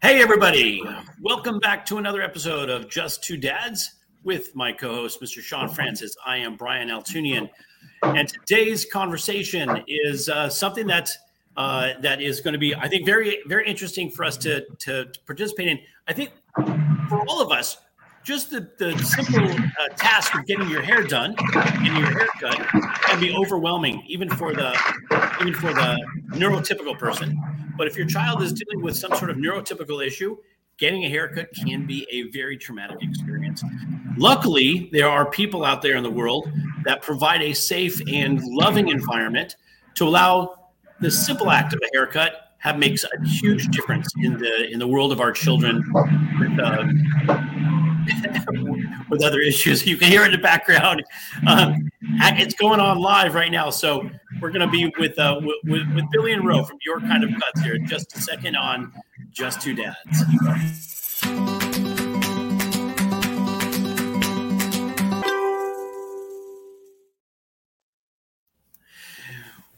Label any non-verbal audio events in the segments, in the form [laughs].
Hey, everybody. Welcome back to another episode of Just Two Dads with my co host, Mr. Sean Francis. I am Brian Altunian. And today's conversation is uh, something that uh, that is going to be, I think, very, very interesting for us to, to, to participate in. I think for all of us, just the, the simple uh, task of getting your hair done, and your haircut, can be overwhelming, even for the even for the neurotypical person. But if your child is dealing with some sort of neurotypical issue, getting a haircut can be a very traumatic experience. Luckily, there are people out there in the world that provide a safe and loving environment to allow the simple act of a haircut have makes a huge difference in the in the world of our children with, uh, with other issues. You can hear in the background. Um, it's going on live right now. So we're going to be with, uh, with, with Billy and Roe from Your Kind of Cuts here in just a second on Just Two Dads.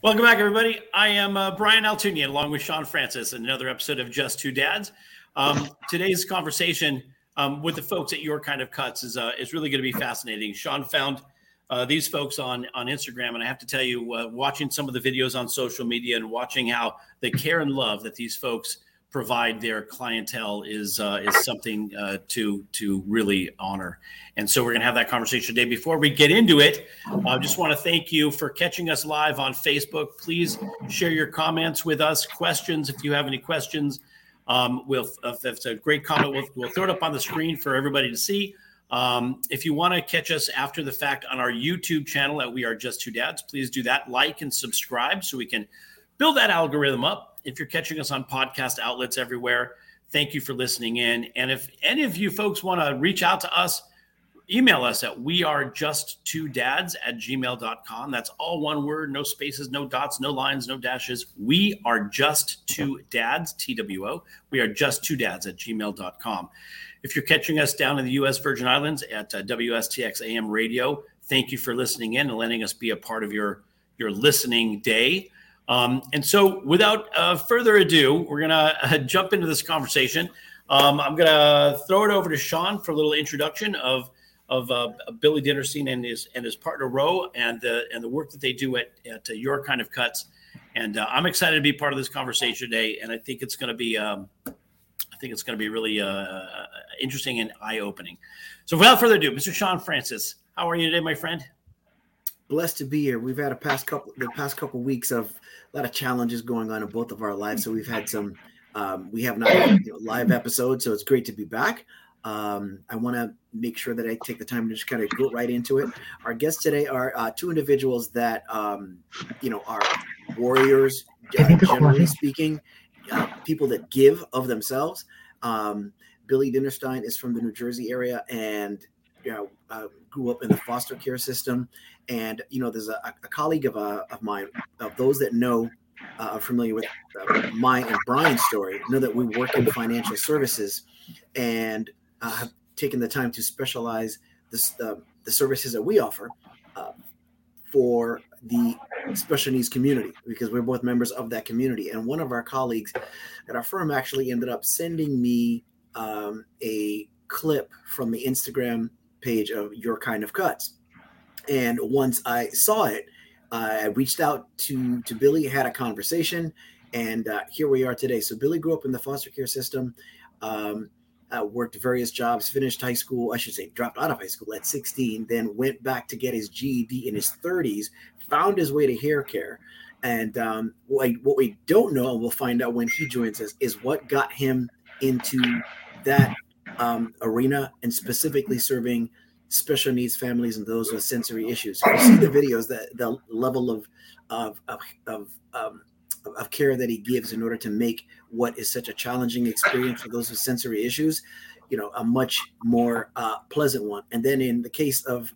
Welcome back, everybody. I am uh, Brian Altunian, along with Sean Francis, in another episode of Just Two Dads. Um, today's conversation um, with the folks at Your Kind of Cuts is uh, is really going to be fascinating. Sean found uh, these folks on on Instagram, and I have to tell you, uh, watching some of the videos on social media and watching how the care and love that these folks provide their clientele is uh, is something uh, to to really honor. And so we're going to have that conversation today. Before we get into it, I just want to thank you for catching us live on Facebook. Please share your comments with us, questions if you have any questions. Um, we'll, if it's a great comment, we'll, we'll throw it up on the screen for everybody to see. Um, if you want to catch us after the fact on our YouTube channel at We Are Just Two Dads, please do that. Like and subscribe so we can build that algorithm up. If you're catching us on podcast outlets everywhere, thank you for listening in. And if any of you folks want to reach out to us, email us at we are just two dads at gmail.com. That's all one word, no spaces, no dots, no lines, no dashes. We are just two dads, TWO. We are just two dads at gmail.com. If you're catching us down in the U.S. Virgin Islands at uh, WSTX AM radio, thank you for listening in and letting us be a part of your, your listening day. Um, and so, without uh, further ado, we're to uh, jump into this conversation. Um, I'm to throw it over to Sean for a little introduction of of uh, Billy Dinnerstein and his and his partner Roe and the and the work that they do at at Your Kind of Cuts. And uh, I'm excited to be part of this conversation today, and I think it's going to be um, I think it's going to be really uh, interesting and eye opening. So without further ado, Mr. Sean Francis, how are you today, my friend? Blessed to be here. We've had a past couple the past couple weeks of a lot of challenges going on in both of our lives. So we've had some um, we have not had you know, live episodes, so it's great to be back. Um, I want to make sure that I take the time to just kind of go right into it. Our guests today are uh, two individuals that um, you know are warriors, uh, generally speaking, uh, people that give of themselves. Um, Billy Dinnerstein is from the New Jersey area and you know uh, grew up in the foster care system. And you know, there's a, a colleague of uh, of mine of those that know uh, are familiar with uh, mine and Brian's story know that we work in financial services and uh, have taken the time to specialize this, uh, the services that we offer uh, for the special needs community because we're both members of that community. And one of our colleagues at our firm actually ended up sending me um, a clip from the Instagram page of Your Kind of Cuts. And once I saw it, I reached out to to Billy, had a conversation, and uh, here we are today. So Billy grew up in the foster care system. Um, uh, worked various jobs, finished high school, I should say, dropped out of high school at 16, then went back to get his GED in his 30s, found his way to hair care. And um, what, what we don't know, and we'll find out when he joins us, is what got him into that um, arena and specifically serving special needs families and those with sensory issues. You see the videos, that the level of of of, of um, of care that he gives in order to make what is such a challenging experience for those with sensory issues, you know, a much more uh, pleasant one. And then in the case of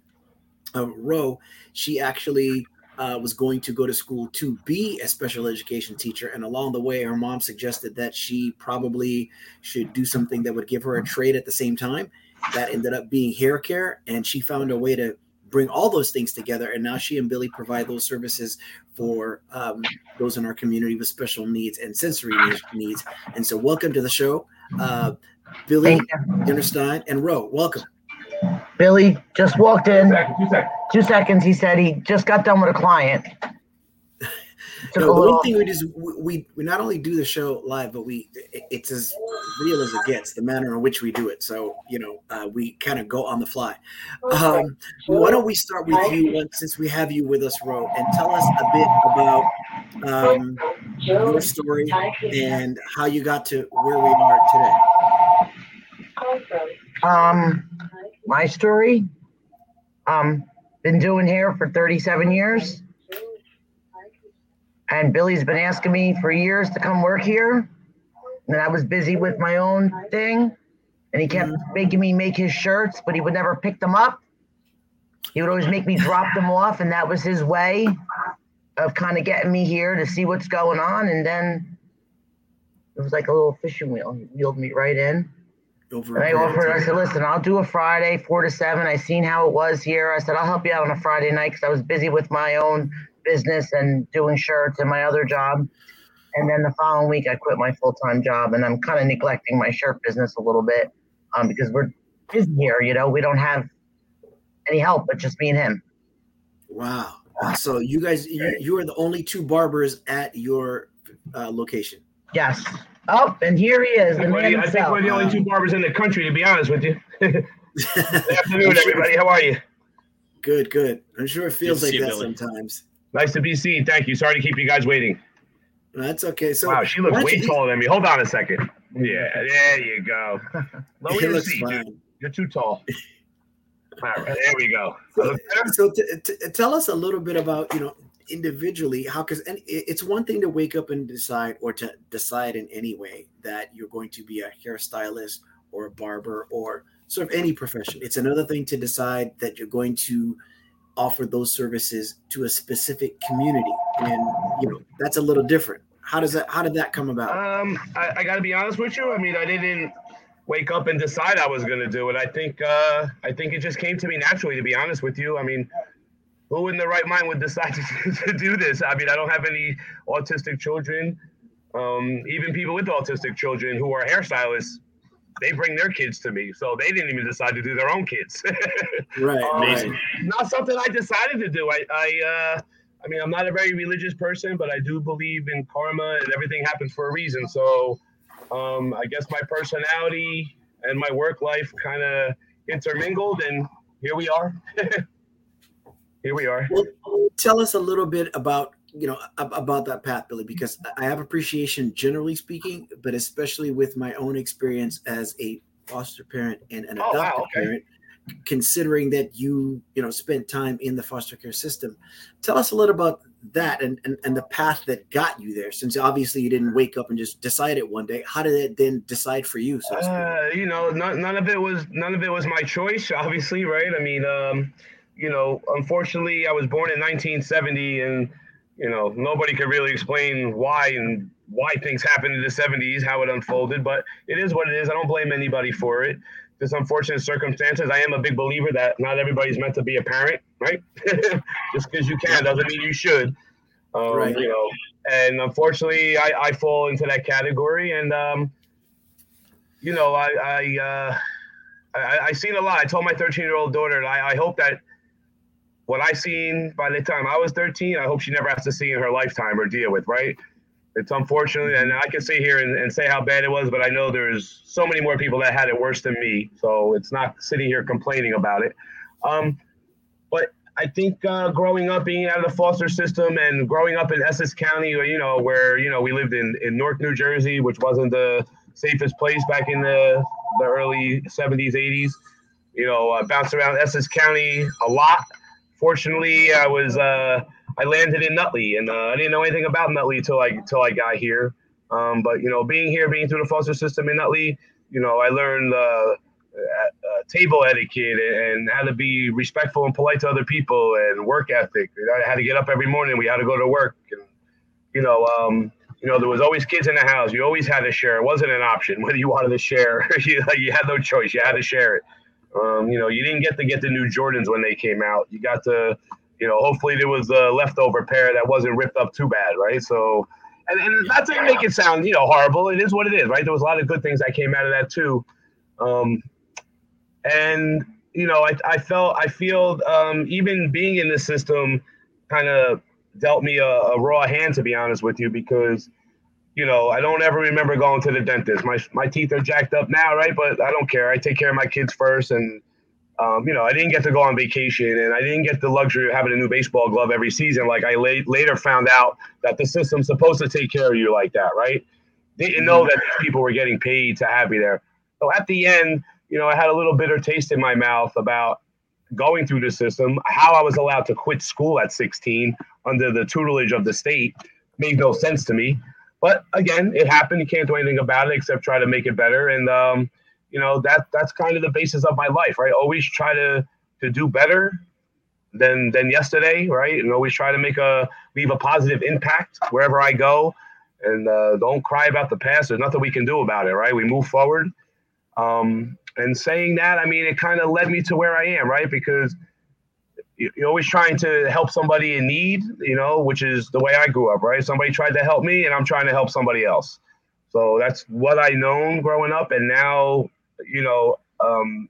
of Roe, she actually uh, was going to go to school to be a special education teacher. And along the way, her mom suggested that she probably should do something that would give her a trade at the same time. That ended up being hair care. And she found a way to bring all those things together. And now she and Billy provide those services for um, those in our community with special needs and sensory needs. And so, welcome to the show. Uh, Billy, Dinnerstein, and Roe, welcome. Billy just walked in. Two seconds, two seconds. Two seconds. He said he just got done with a client. No, the one thing we just we we not only do the show live, but we it's as real as it gets. The manner in which we do it. So you know, uh, we kind of go on the fly. Um, why don't we start with you since we have you with us, Roe, and tell us a bit about um, your story and how you got to where we are today. Um, my story. Um, been doing hair for 37 years. And Billy's been asking me for years to come work here. And I was busy with my own thing. And he kept mm-hmm. making me make his shirts, but he would never pick them up. He would always make me drop them off. And that was his way of kind of getting me here to see what's going on. And then it was like a little fishing wheel. He wheeled me right in. Over and I offered, I said, listen, I'll do a Friday, four to seven. I seen how it was here. I said, I'll help you out on a Friday night because I was busy with my own business and doing shirts and my other job. And then the following week, I quit my full time job, and I'm kind of neglecting my shirt business a little bit um, because we're busy here. You know, we don't have any help but just me and him. Wow. So you guys, you, you are the only two barbers at your uh, location. Yes. Oh, and here he is. The man I think we're the only two barbers in the country, to be honest with you. [laughs] [laughs] Good afternoon, everybody. How are you? Good, good. I'm sure it feels like that Billy. sometimes. Nice to be seen. Thank you. Sorry to keep you guys waiting. That's okay. So wow, she looks way taller than me. Hold on a second. Yeah, [laughs] there you go. [laughs] Lower your seat, dude. You're too tall. [laughs] All right, there we go. So, so t- t- tell us a little bit about you know individually how because it's one thing to wake up and decide or to decide in any way that you're going to be a hairstylist or a barber or sort of any profession. It's another thing to decide that you're going to offer those services to a specific community. And you know that's a little different. How does that how did that come about? Um i, I gotta be honest with you. I mean i didn't wake up and decide i was gonna do it. I think uh i think it just came to me naturally to be honest with you. I mean who in the right mind would decide [laughs] to, to do this? I mean i don't have any autistic children. Um even people with autistic children who are hairstylists they bring their kids to me. So they didn't even decide to do their own kids. [laughs] right. Um, Amazing. Not something I decided to do. I, I, uh, I mean, I'm not a very religious person, but I do believe in karma and everything happens for a reason. So um, I guess my personality and my work life kind of intermingled, and here we are. [laughs] here we are. Well, tell us a little bit about you know about that path billy because i have appreciation generally speaking but especially with my own experience as a foster parent and an adopted oh, wow, okay. parent considering that you you know spent time in the foster care system. Tell us a little about that and, and and the path that got you there since obviously you didn't wake up and just decide it one day. How did it then decide for you so uh, you know none, none of it was none of it was my choice [laughs] obviously right? I mean um you know unfortunately i was born in 1970 and you know, nobody could really explain why and why things happened in the 70s, how it unfolded, but it is what it is. I don't blame anybody for it. Just unfortunate circumstances. I am a big believer that not everybody's meant to be a parent, right? [laughs] Just because you can doesn't mean you should. Um, right. You know, and unfortunately, I, I fall into that category. And, um, you know, I, I, uh, I, I seen a lot. I told my 13 year old daughter, I, I hope that what I seen by the time I was 13, I hope she never has to see in her lifetime or deal with, right? It's unfortunate, and I can sit here and, and, say how bad it was, but I know there's so many more people that had it worse than me. So it's not sitting here complaining about it. Um, but I think uh, growing up, being out of the foster system, and growing up in Essex County, you know, where you know we lived in in Newark, New Jersey, which wasn't the safest place back in the the early 70s, 80s. You know, uh, bounced around Essex County a lot fortunately, I was uh, I landed in Nutley, and uh, I didn't know anything about Nutley till I till I got here. Um, but you know, being here, being through the foster system in Nutley, you know, I learned uh, uh, table etiquette and how to be respectful and polite to other people, and work ethic. I had to get up every morning. We had to go to work, and you know. Um, you know, there was always kids in the house. You always had to share. It wasn't an option whether you wanted to share. [laughs] you, you had no choice. You had to share it. Um, you know, you didn't get to get the new Jordans when they came out. You got to, you know, hopefully there was a leftover pair that wasn't ripped up too bad, right? So, and, and not to make it sound you know horrible. It is what it is, right? There was a lot of good things that came out of that too, um, and you know, I, I felt I feel um, even being in the system kind of dealt me a, a raw hand to be honest with you because you know, I don't ever remember going to the dentist. My my teeth are jacked up now, right? But I don't care. I take care of my kids first, and um, you know, I didn't get to go on vacation, and I didn't get the luxury of having a new baseball glove every season. Like I late, later found out that the system's supposed to take care of you like that, right? Didn't know that people were getting paid to have me there. So at the end, you know, I had a little bitter taste in my mouth about going through the system, how I was allowed to quit school at 16 under the tutelage of the state made no sense to me. But again, it happened. You can't do anything about it except try to make it better. And um, you know that that's kind of the basis of my life, right? Always try to to do better than than yesterday, right? And always try to make a leave a positive impact wherever I go. And uh, don't cry about the past. There's nothing we can do about it, right? We move forward. Um, and saying that, I mean, it kind of led me to where I am, right? Because you're always trying to help somebody in need, you know, which is the way I grew up, right? Somebody tried to help me, and I'm trying to help somebody else. So that's what I known growing up, and now, you know, um,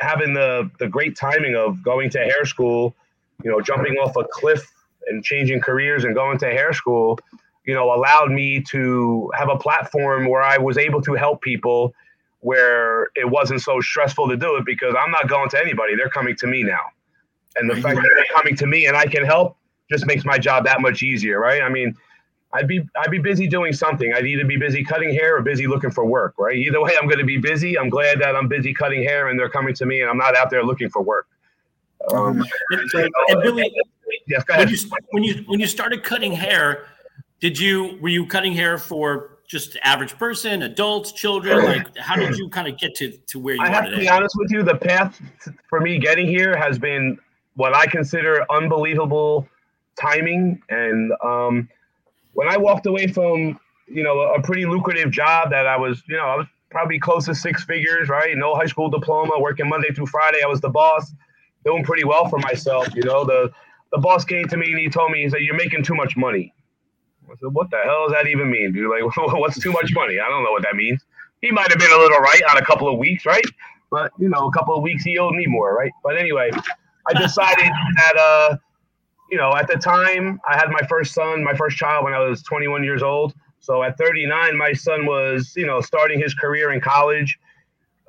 having the the great timing of going to hair school, you know, jumping off a cliff and changing careers and going to hair school, you know, allowed me to have a platform where I was able to help people where it wasn't so stressful to do it because I'm not going to anybody. They're coming to me now. And the fact that they're coming to me and I can help just makes my job that much easier, right? I mean, I'd be I'd be busy doing something. I'd either be busy cutting hair or busy looking for work, right? Either way, I'm going to be busy. I'm glad that I'm busy cutting hair and they're coming to me and I'm not out there looking for work. Um, and, so, and Billy, yes, when you when you when you started cutting hair, did you were you cutting hair for just average person, adults, children? Like, how did you kind of get to to where you? I have to be honest with you. The path for me getting here has been what I consider unbelievable timing. And um, when I walked away from, you know, a pretty lucrative job that I was, you know, I was probably close to six figures, right? No high school diploma, working Monday through Friday. I was the boss, doing pretty well for myself. You know, the the boss came to me and he told me, he said, "You're making too much money." I said, "What the hell does that even mean, dude? Like, [laughs] what's too much money? I don't know what that means." He might have been a little right on a couple of weeks, right? But you know, a couple of weeks he owed me more, right? But anyway, I decided that uh, you know, at the time I had my first son, my first child when I was 21 years old. So at 39, my son was, you know, starting his career in college.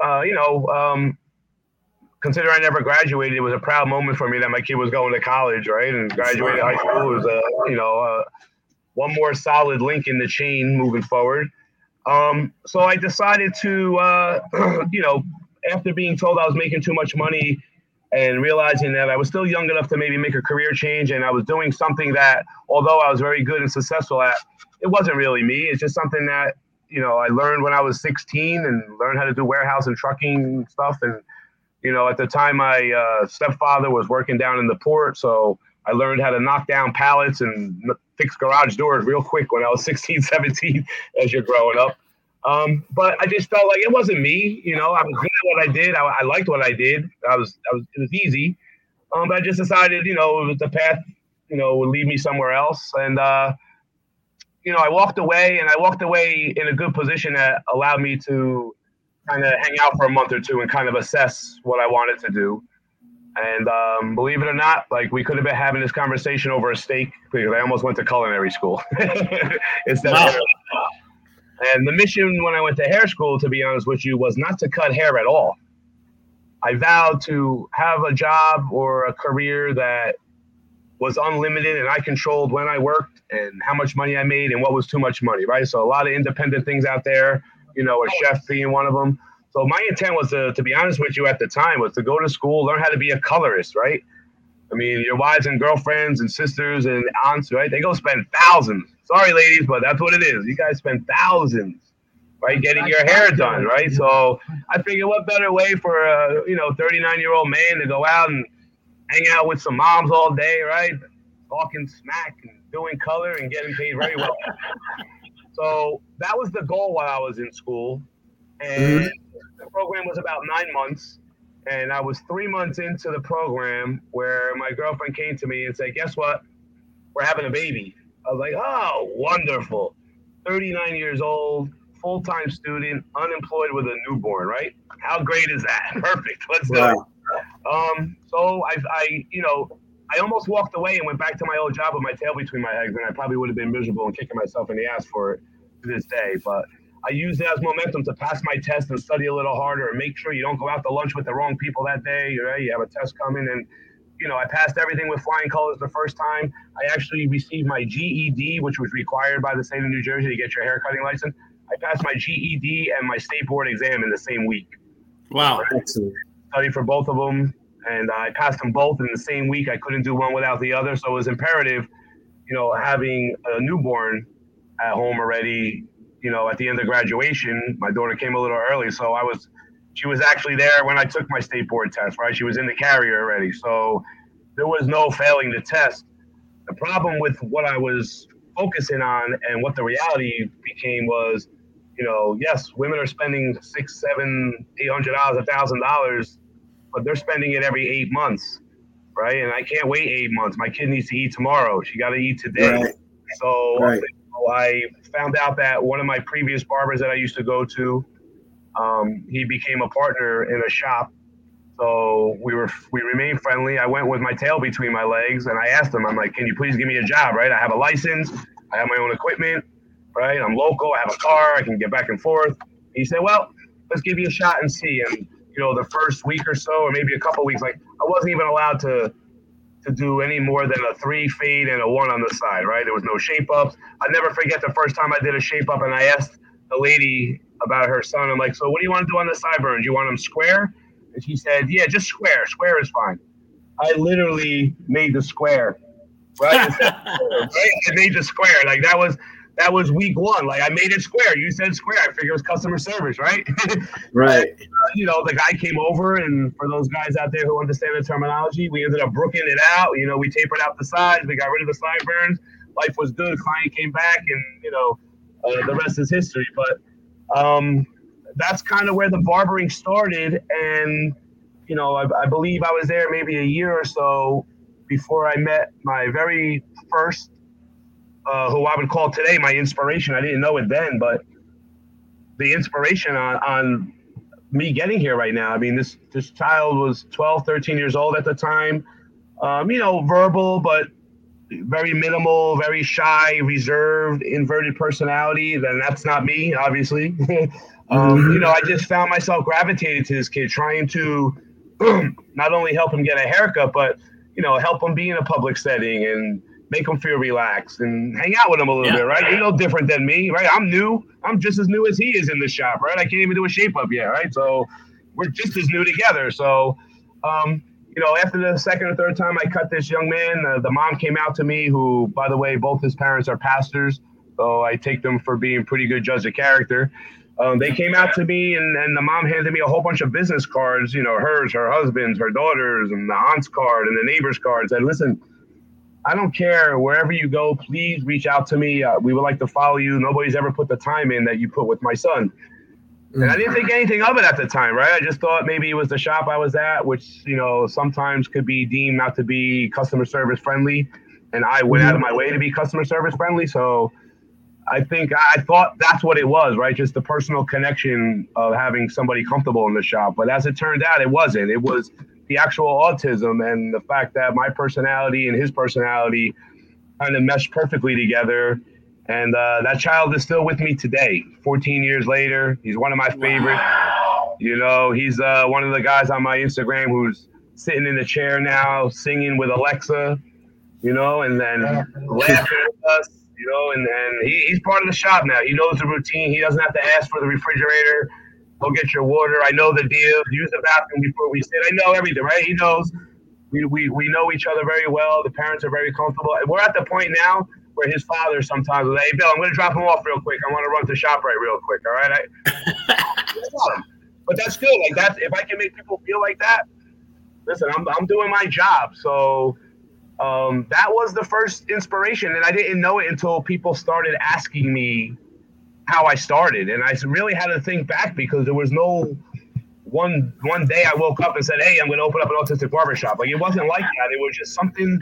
Uh, you know, um, consider I never graduated, it was a proud moment for me that my kid was going to college, right? And graduated high school was a, you know, uh, one more solid link in the chain moving forward. Um, so I decided to, uh, [clears throat] you know, after being told I was making too much money and realizing that I was still young enough to maybe make a career change and I was doing something that, although I was very good and successful at, it wasn't really me. It's just something that, you know, I learned when I was 16 and learned how to do warehouse and trucking stuff. And, you know, at the time, my uh, stepfather was working down in the port. So I learned how to knock down pallets and fix garage doors real quick when I was [laughs] 16, 17 as you're growing up. Um, but I just felt like it wasn't me. You know, I was good at what I did. I, I liked what I did. I was, I was, it was easy. Um, but I just decided, you know, the path, you know, would lead me somewhere else. And, uh, you know, I walked away and I walked away in a good position that allowed me to kind of hang out for a month or two and kind of assess what I wanted to do. And um, believe it or not, like we could have been having this conversation over a steak because I almost went to culinary school [laughs] instead wow. of and the mission when I went to hair school, to be honest with you, was not to cut hair at all. I vowed to have a job or a career that was unlimited and I controlled when I worked and how much money I made and what was too much money, right? So a lot of independent things out there, you know, a chef being one of them. So my intent was to, to be honest with you at the time was to go to school, learn how to be a colorist, right? I mean, your wives and girlfriends and sisters and aunts, right? They go spend thousands Sorry, ladies, but that's what it is. You guys spend thousands, right, getting your hair done, right? So I figured, what better way for a you know 39 year old man to go out and hang out with some moms all day, right? Talking smack and doing color and getting paid very well. [laughs] so that was the goal while I was in school, and mm-hmm. the program was about nine months. And I was three months into the program where my girlfriend came to me and said, "Guess what? We're having a baby." I was like, oh, wonderful. 39 years old, full time student, unemployed with a newborn, right? How great is that? [laughs] Perfect. Let's go. Wow. Um, so I, I, you know, I almost walked away and went back to my old job with my tail between my legs, and I probably would have been miserable and kicking myself in the ass for it to this day. But I use it as momentum to pass my test and study a little harder and make sure you don't go out to lunch with the wrong people that day. Right? You have a test coming, and you know I passed everything with flying colors the first time. I actually received my GED, which was required by the state of New Jersey to get your haircutting license. I passed my GED and my state board exam in the same week. Wow! Excellent. Studied for both of them, and I passed them both in the same week. I couldn't do one without the other, so it was imperative, you know, having a newborn at home already. You know, at the end of graduation, my daughter came a little early, so I was, she was actually there when I took my state board test. Right, she was in the carrier already, so there was no failing the test. The problem with what I was focusing on and what the reality became was, you know, yes, women are spending six, seven, eight hundred dollars, a thousand dollars but they're spending it every eight months, right? And I can't wait eight months. My kid needs to eat tomorrow. She got to eat today. Right. So right. I found out that one of my previous barbers that I used to go to, um, he became a partner in a shop. So we were we remained friendly. I went with my tail between my legs, and I asked him, I'm like, "Can you please give me a job? Right? I have a license. I have my own equipment. Right? I'm local. I have a car. I can get back and forth." He said, "Well, let's give you a shot and see." And you know, the first week or so, or maybe a couple weeks, like I wasn't even allowed to to do any more than a three fade and a one on the side, right? There was no shape ups. I never forget the first time I did a shape up and I asked the lady about her son. I'm like, so what do you want to do on the sideburns? You want them square? And she said, yeah, just square. Square is fine. I literally made the square, right? [laughs] I made the square. Like that was that was week one. Like I made it square. You said square. I figured it was customer service, right? [laughs] right. And, uh, you know, the guy came over, and for those guys out there who understand the terminology, we ended up brooking it out. You know, we tapered out the sides. We got rid of the sideburns. Life was good. Client came back, and you know, uh, the rest is history. But um, that's kind of where the barbering started, and you know, I, I believe I was there maybe a year or so before I met my very first uh, who I would call today my inspiration. I didn't know it then, but the inspiration on, on me getting here right now. I mean, this this child was 12, 13 years old at the time. Um, you know, verbal, but very minimal, very shy, reserved, inverted personality. Then that's not me, obviously. [laughs] um. You know, I just found myself gravitated to this kid, trying to [clears throat] not only help him get a haircut, but you know, help him be in a public setting and make them feel relaxed and hang out with them a little yeah. bit, right? You're no different than me, right? I'm new. I'm just as new as he is in the shop, right? I can't even do a shape up yet, right? So we're just as new together. So, um, you know, after the second or third time I cut this young man, uh, the mom came out to me, who, by the way, both his parents are pastors. So I take them for being pretty good judge of character. Um, they came out to me, and, and the mom handed me a whole bunch of business cards, you know, hers, her husband's, her daughter's, and the aunt's card, and the neighbor's card. Said, listen, I don't care wherever you go. Please reach out to me. Uh, we would like to follow you. Nobody's ever put the time in that you put with my son. And I didn't think anything of it at the time, right? I just thought maybe it was the shop I was at, which you know sometimes could be deemed not to be customer service friendly, and I went out of my way to be customer service friendly. So I think I thought that's what it was, right? Just the personal connection of having somebody comfortable in the shop. But as it turned out, it wasn't. It was the actual autism and the fact that my personality and his personality kind of meshed perfectly together. And uh, that child is still with me today, 14 years later. He's one of my favorite. Wow. You know, he's uh, one of the guys on my Instagram who's sitting in the chair now, singing with Alexa, you know, and then laughing with us, you know, and, and he, he's part of the shop now. He knows the routine. He doesn't have to ask for the refrigerator Go get your water. I know the deal. Use the bathroom before we sit. I know everything, right? He knows. We, we, we know each other very well. The parents are very comfortable. We're at the point now where his father sometimes will say, hey, Bill, I'm going to drop him off real quick. I want to run to ShopRite real quick. All right. I, [laughs] but that's still like that. If I can make people feel like that, listen, I'm, I'm doing my job. So um, that was the first inspiration. And I didn't know it until people started asking me how I started, and I really had to think back because there was no one one day I woke up and said, "Hey, I'm going to open up an autistic barbershop." Like it wasn't like that. It was just something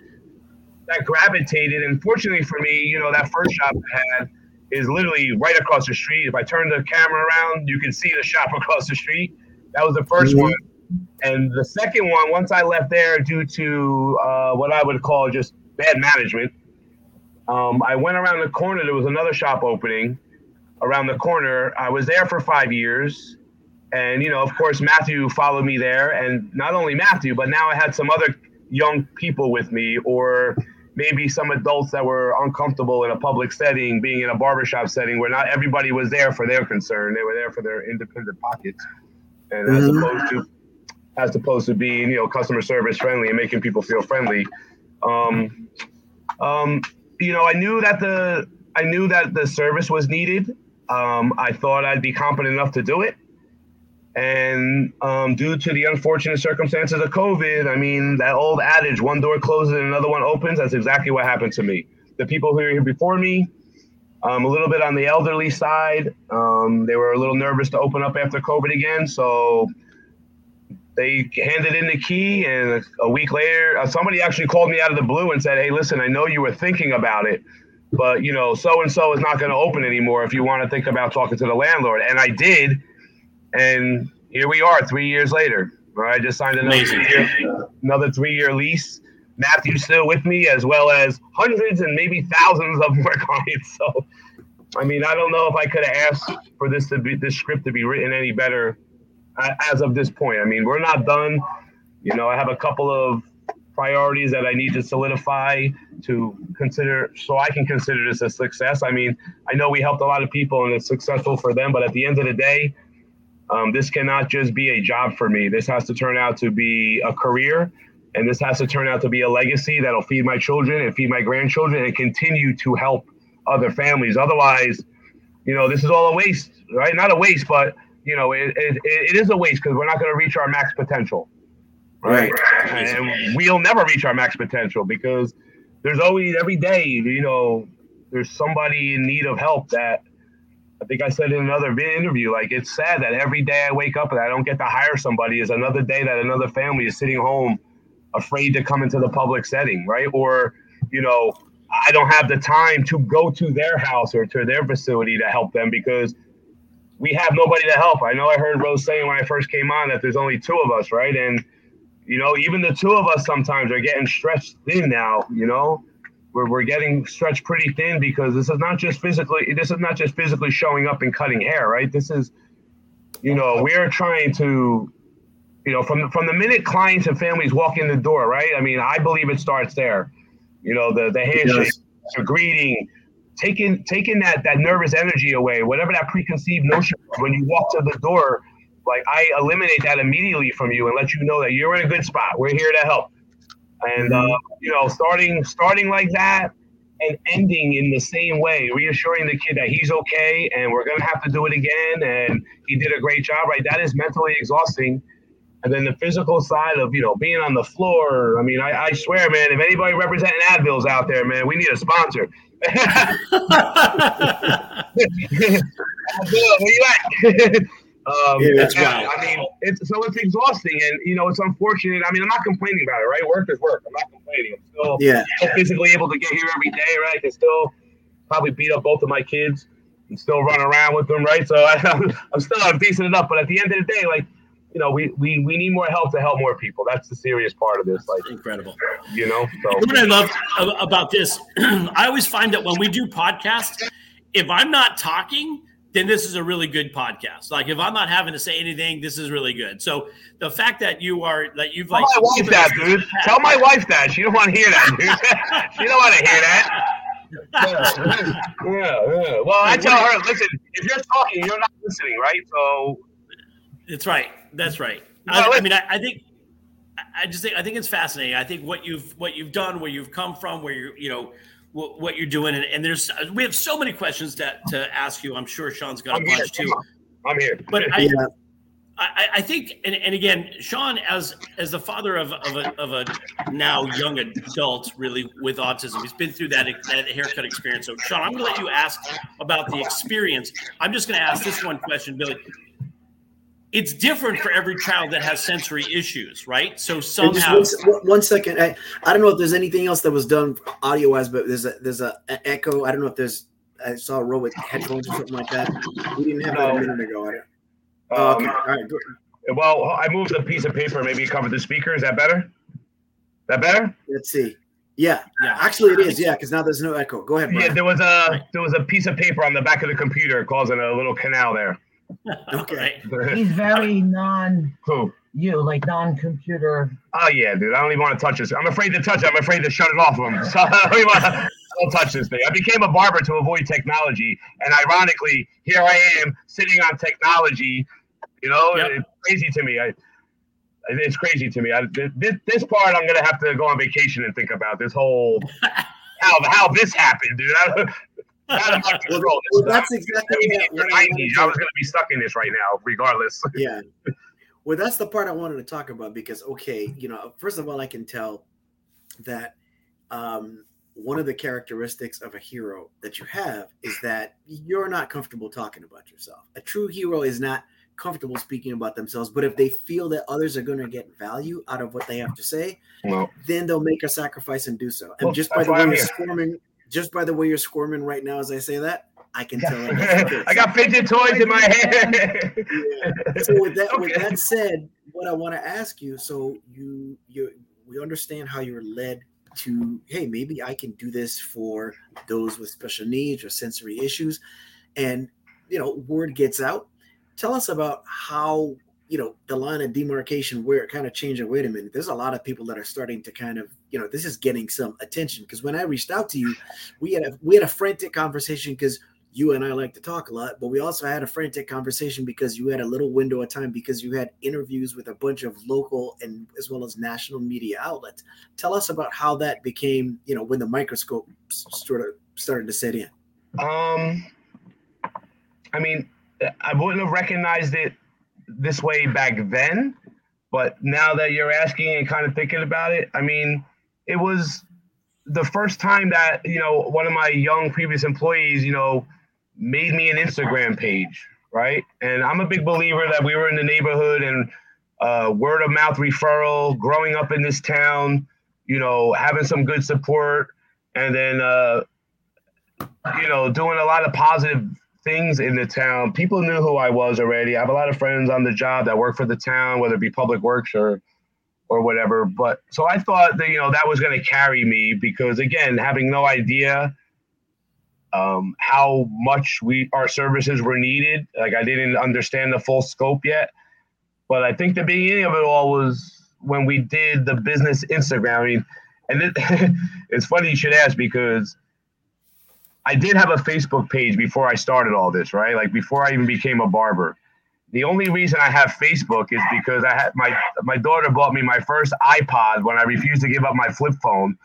that gravitated. And fortunately for me, you know, that first shop I had is literally right across the street. If I turn the camera around, you can see the shop [laughs] across the street. That was the 1st mm-hmm. one. And the second one, once I left there due to uh, what I would call just bad management, um, I went around the corner. There was another shop opening around the corner. I was there for five years. And, you know, of course, Matthew followed me there. And not only Matthew, but now I had some other young people with me or maybe some adults that were uncomfortable in a public setting, being in a barbershop setting where not everybody was there for their concern. They were there for their independent pockets. And mm-hmm. as opposed to as opposed to being, you know, customer service friendly and making people feel friendly. Um, um, you know, I knew that the I knew that the service was needed. Um, I thought I'd be competent enough to do it. And um, due to the unfortunate circumstances of COVID, I mean, that old adage, one door closes and another one opens, that's exactly what happened to me. The people who were here before me, um, a little bit on the elderly side, um, they were a little nervous to open up after COVID again. So they handed in the key, and a week later, uh, somebody actually called me out of the blue and said, Hey, listen, I know you were thinking about it, but you know, so and so is not going to open anymore if you want to think about talking to the landlord. And I did and here we are, three years later. I just signed another three year, another three year lease. Matthew's still with me, as well as hundreds and maybe thousands of more [laughs] clients. So, I mean, I don't know if I could have asked for this to be this script to be written any better uh, as of this point. I mean, we're not done. You know, I have a couple of priorities that I need to solidify to consider so I can consider this a success. I mean, I know we helped a lot of people and it's successful for them, but at the end of the day, um, this cannot just be a job for me. This has to turn out to be a career, and this has to turn out to be a legacy that'll feed my children and feed my grandchildren and continue to help other families. Otherwise, you know, this is all a waste, right? Not a waste, but you know, it, it, it is a waste because we're not going to reach our max potential, right? right? And we'll never reach our max potential because there's always every day, you know, there's somebody in need of help that I think I said in another interview, like it's sad that every day I wake up and I don't get to hire somebody is another day that another family is sitting home afraid to come into the public setting, right? Or, you know, I don't have the time to go to their house or to their facility to help them because we have nobody to help. I know I heard Rose saying when I first came on that there's only two of us, right? And, you know, even the two of us sometimes are getting stretched thin now, you know? we're, we're getting stretched pretty thin because this is not just physically this is not just physically showing up and cutting hair right? This is you know we're trying to you know from from the minute clients and families walk in the door right? I mean i believe it starts there. You know the the handshake the greeting taking taking that that nervous energy away whatever that preconceived notion when you walk to the door like i eliminate that immediately from you and let you know that you're in a good spot we're here to help and uh, you know, starting starting like that and ending in the same way, reassuring the kid that he's okay and we're gonna have to do it again, and he did a great job. Right, that is mentally exhausting. And then the physical side of you know being on the floor. I mean, I, I swear, man, if anybody representing Advil's out there, man, we need a sponsor. [laughs] [laughs] Advil, where you at? [laughs] Um, yeah, that's right. I mean, it's so it's exhausting, and you know, it's unfortunate. I mean, I'm not complaining about it, right? Work is work. I'm not complaining. I'm still, yeah. still physically able to get here every day, right? I can still probably beat up both of my kids and still run around with them, right? So [laughs] I, am still I'm decent enough. But at the end of the day, like, you know, we, we we need more help to help more people. That's the serious part of this. Like, incredible. You know, so what I love about this, [clears throat] I always find that when we do podcasts, if I'm not talking then this is a really good podcast. Like if I'm not having to say anything, this is really good. So the fact that you are that you've Tell like my wife that, [laughs] dude. Tell my wife that. She don't want to hear that, dude. [laughs] she don't want to hear that. yeah, yeah, yeah. Well, I tell her, listen, if you're talking, you're not listening, right? So it's right. That's right. I, I mean, I, I think I just think I think it's fascinating. I think what you've what you've done, where you've come from, where you're you know what you're doing. And, and, there's we have so many questions to, to ask you. I'm sure Sean's got a I'm bunch here. too. I'm here. But I, yeah. I, I, think, and, and again, Sean, as as the father of, of, a, of a now young adult, really with autism, he's been through that, that haircut experience. So, Sean, I'm going to let you ask about the experience. I'm just going to ask this one question, Billy. It's different for every child that has sensory issues, right? So some And just have. one, one second. I, I don't know if there's anything else that was done audio wise, but there's a there's a, an echo. I don't know if there's I saw a row with headphones or something like that. We didn't have that a minute ago. I don't, oh, okay. Um, All right. Good. Well, I moved a piece of paper. Maybe it covered the speaker. Is that better? That better? Let's see. Yeah. Yeah. Actually, it is. Yeah, because now there's no echo. Go ahead. Yeah. There was a there was a piece of paper on the back of the computer causing a little canal there. [laughs] Okay. He's very [laughs] non Who? you, like non computer. Oh ah, yeah, dude. I don't even want to touch this. I'm afraid to touch it. I'm afraid to shut it off of him. So [laughs] I don't, wanna, I don't touch this thing. I became a barber to avoid technology, and ironically, here I am sitting on technology. You know, Yep. it's crazy to me. I, it's crazy to me. I, this, this part, I'm gonna have to go on vacation and think about this whole how how this happened, dude. I, out of my Well, control. well, that's exactly what, what I wanted 90s, to- I was gonna be stuck in this right now, regardless. [laughs] yeah. [laughs] Well, that's the part I wanted to talk about because, okay, you know, first of all, I can tell that um, one of the characteristics of a hero that you have is that you're not comfortable talking about yourself. A true hero is not comfortable speaking about themselves, but if they feel that others are going to get value out of what they have to say, Well, then they'll make a sacrifice and do so. And Well, just by the way I'm you're here. squirming, just by the way you're squirming right now as I say that, I can tell. it makes you good. I got fidget toys in my [laughs] hand. Yeah. So with that, with that said, what I want to ask you, so you you we understand how you're led to, hey, maybe I can do this for those with special needs or sensory issues, and you know, word gets out. Tell us about how you know the line of demarcation where it kind of changed. And wait a minute, there's a lot of people that are starting to kind of, you know, this is getting some attention because when I reached out to you, we had a we had a frantic conversation because you and I like to talk a lot, but we also had a frantic conversation because you had a little window of time because you had interviews with a bunch of local and as well as national media outlets. Tell us about how that became, you know, when the microscope sort of started to set in. Um, I mean, I wouldn't have recognized it this way back then, but now that you're asking and kind of thinking about it, I mean, it was the first time that you know one of my young previous employees, you know, made me an Instagram page, right? And I'm a big believer that we were in the neighborhood and uh, word of mouth referral, growing up in this town, you know, having some good support, and then uh, you know, doing a lot of positive things in the town. People knew who I was already. I have a lot of friends on the job that work for the town, whether it be public works or or whatever. But so I thought that you know that was going to carry me because again, having no idea um, how much we our services were needed, like I didn't understand the full scope yet. But I think the beginning of it all was when we did the business Instagram. I mean, and it, [laughs] it's funny you should ask because I did have a Facebook page before I started all this, right? Like before I even became a barber. The only reason I have Facebook is because I had my my daughter bought me my first iPod when I refused to give up my flip phone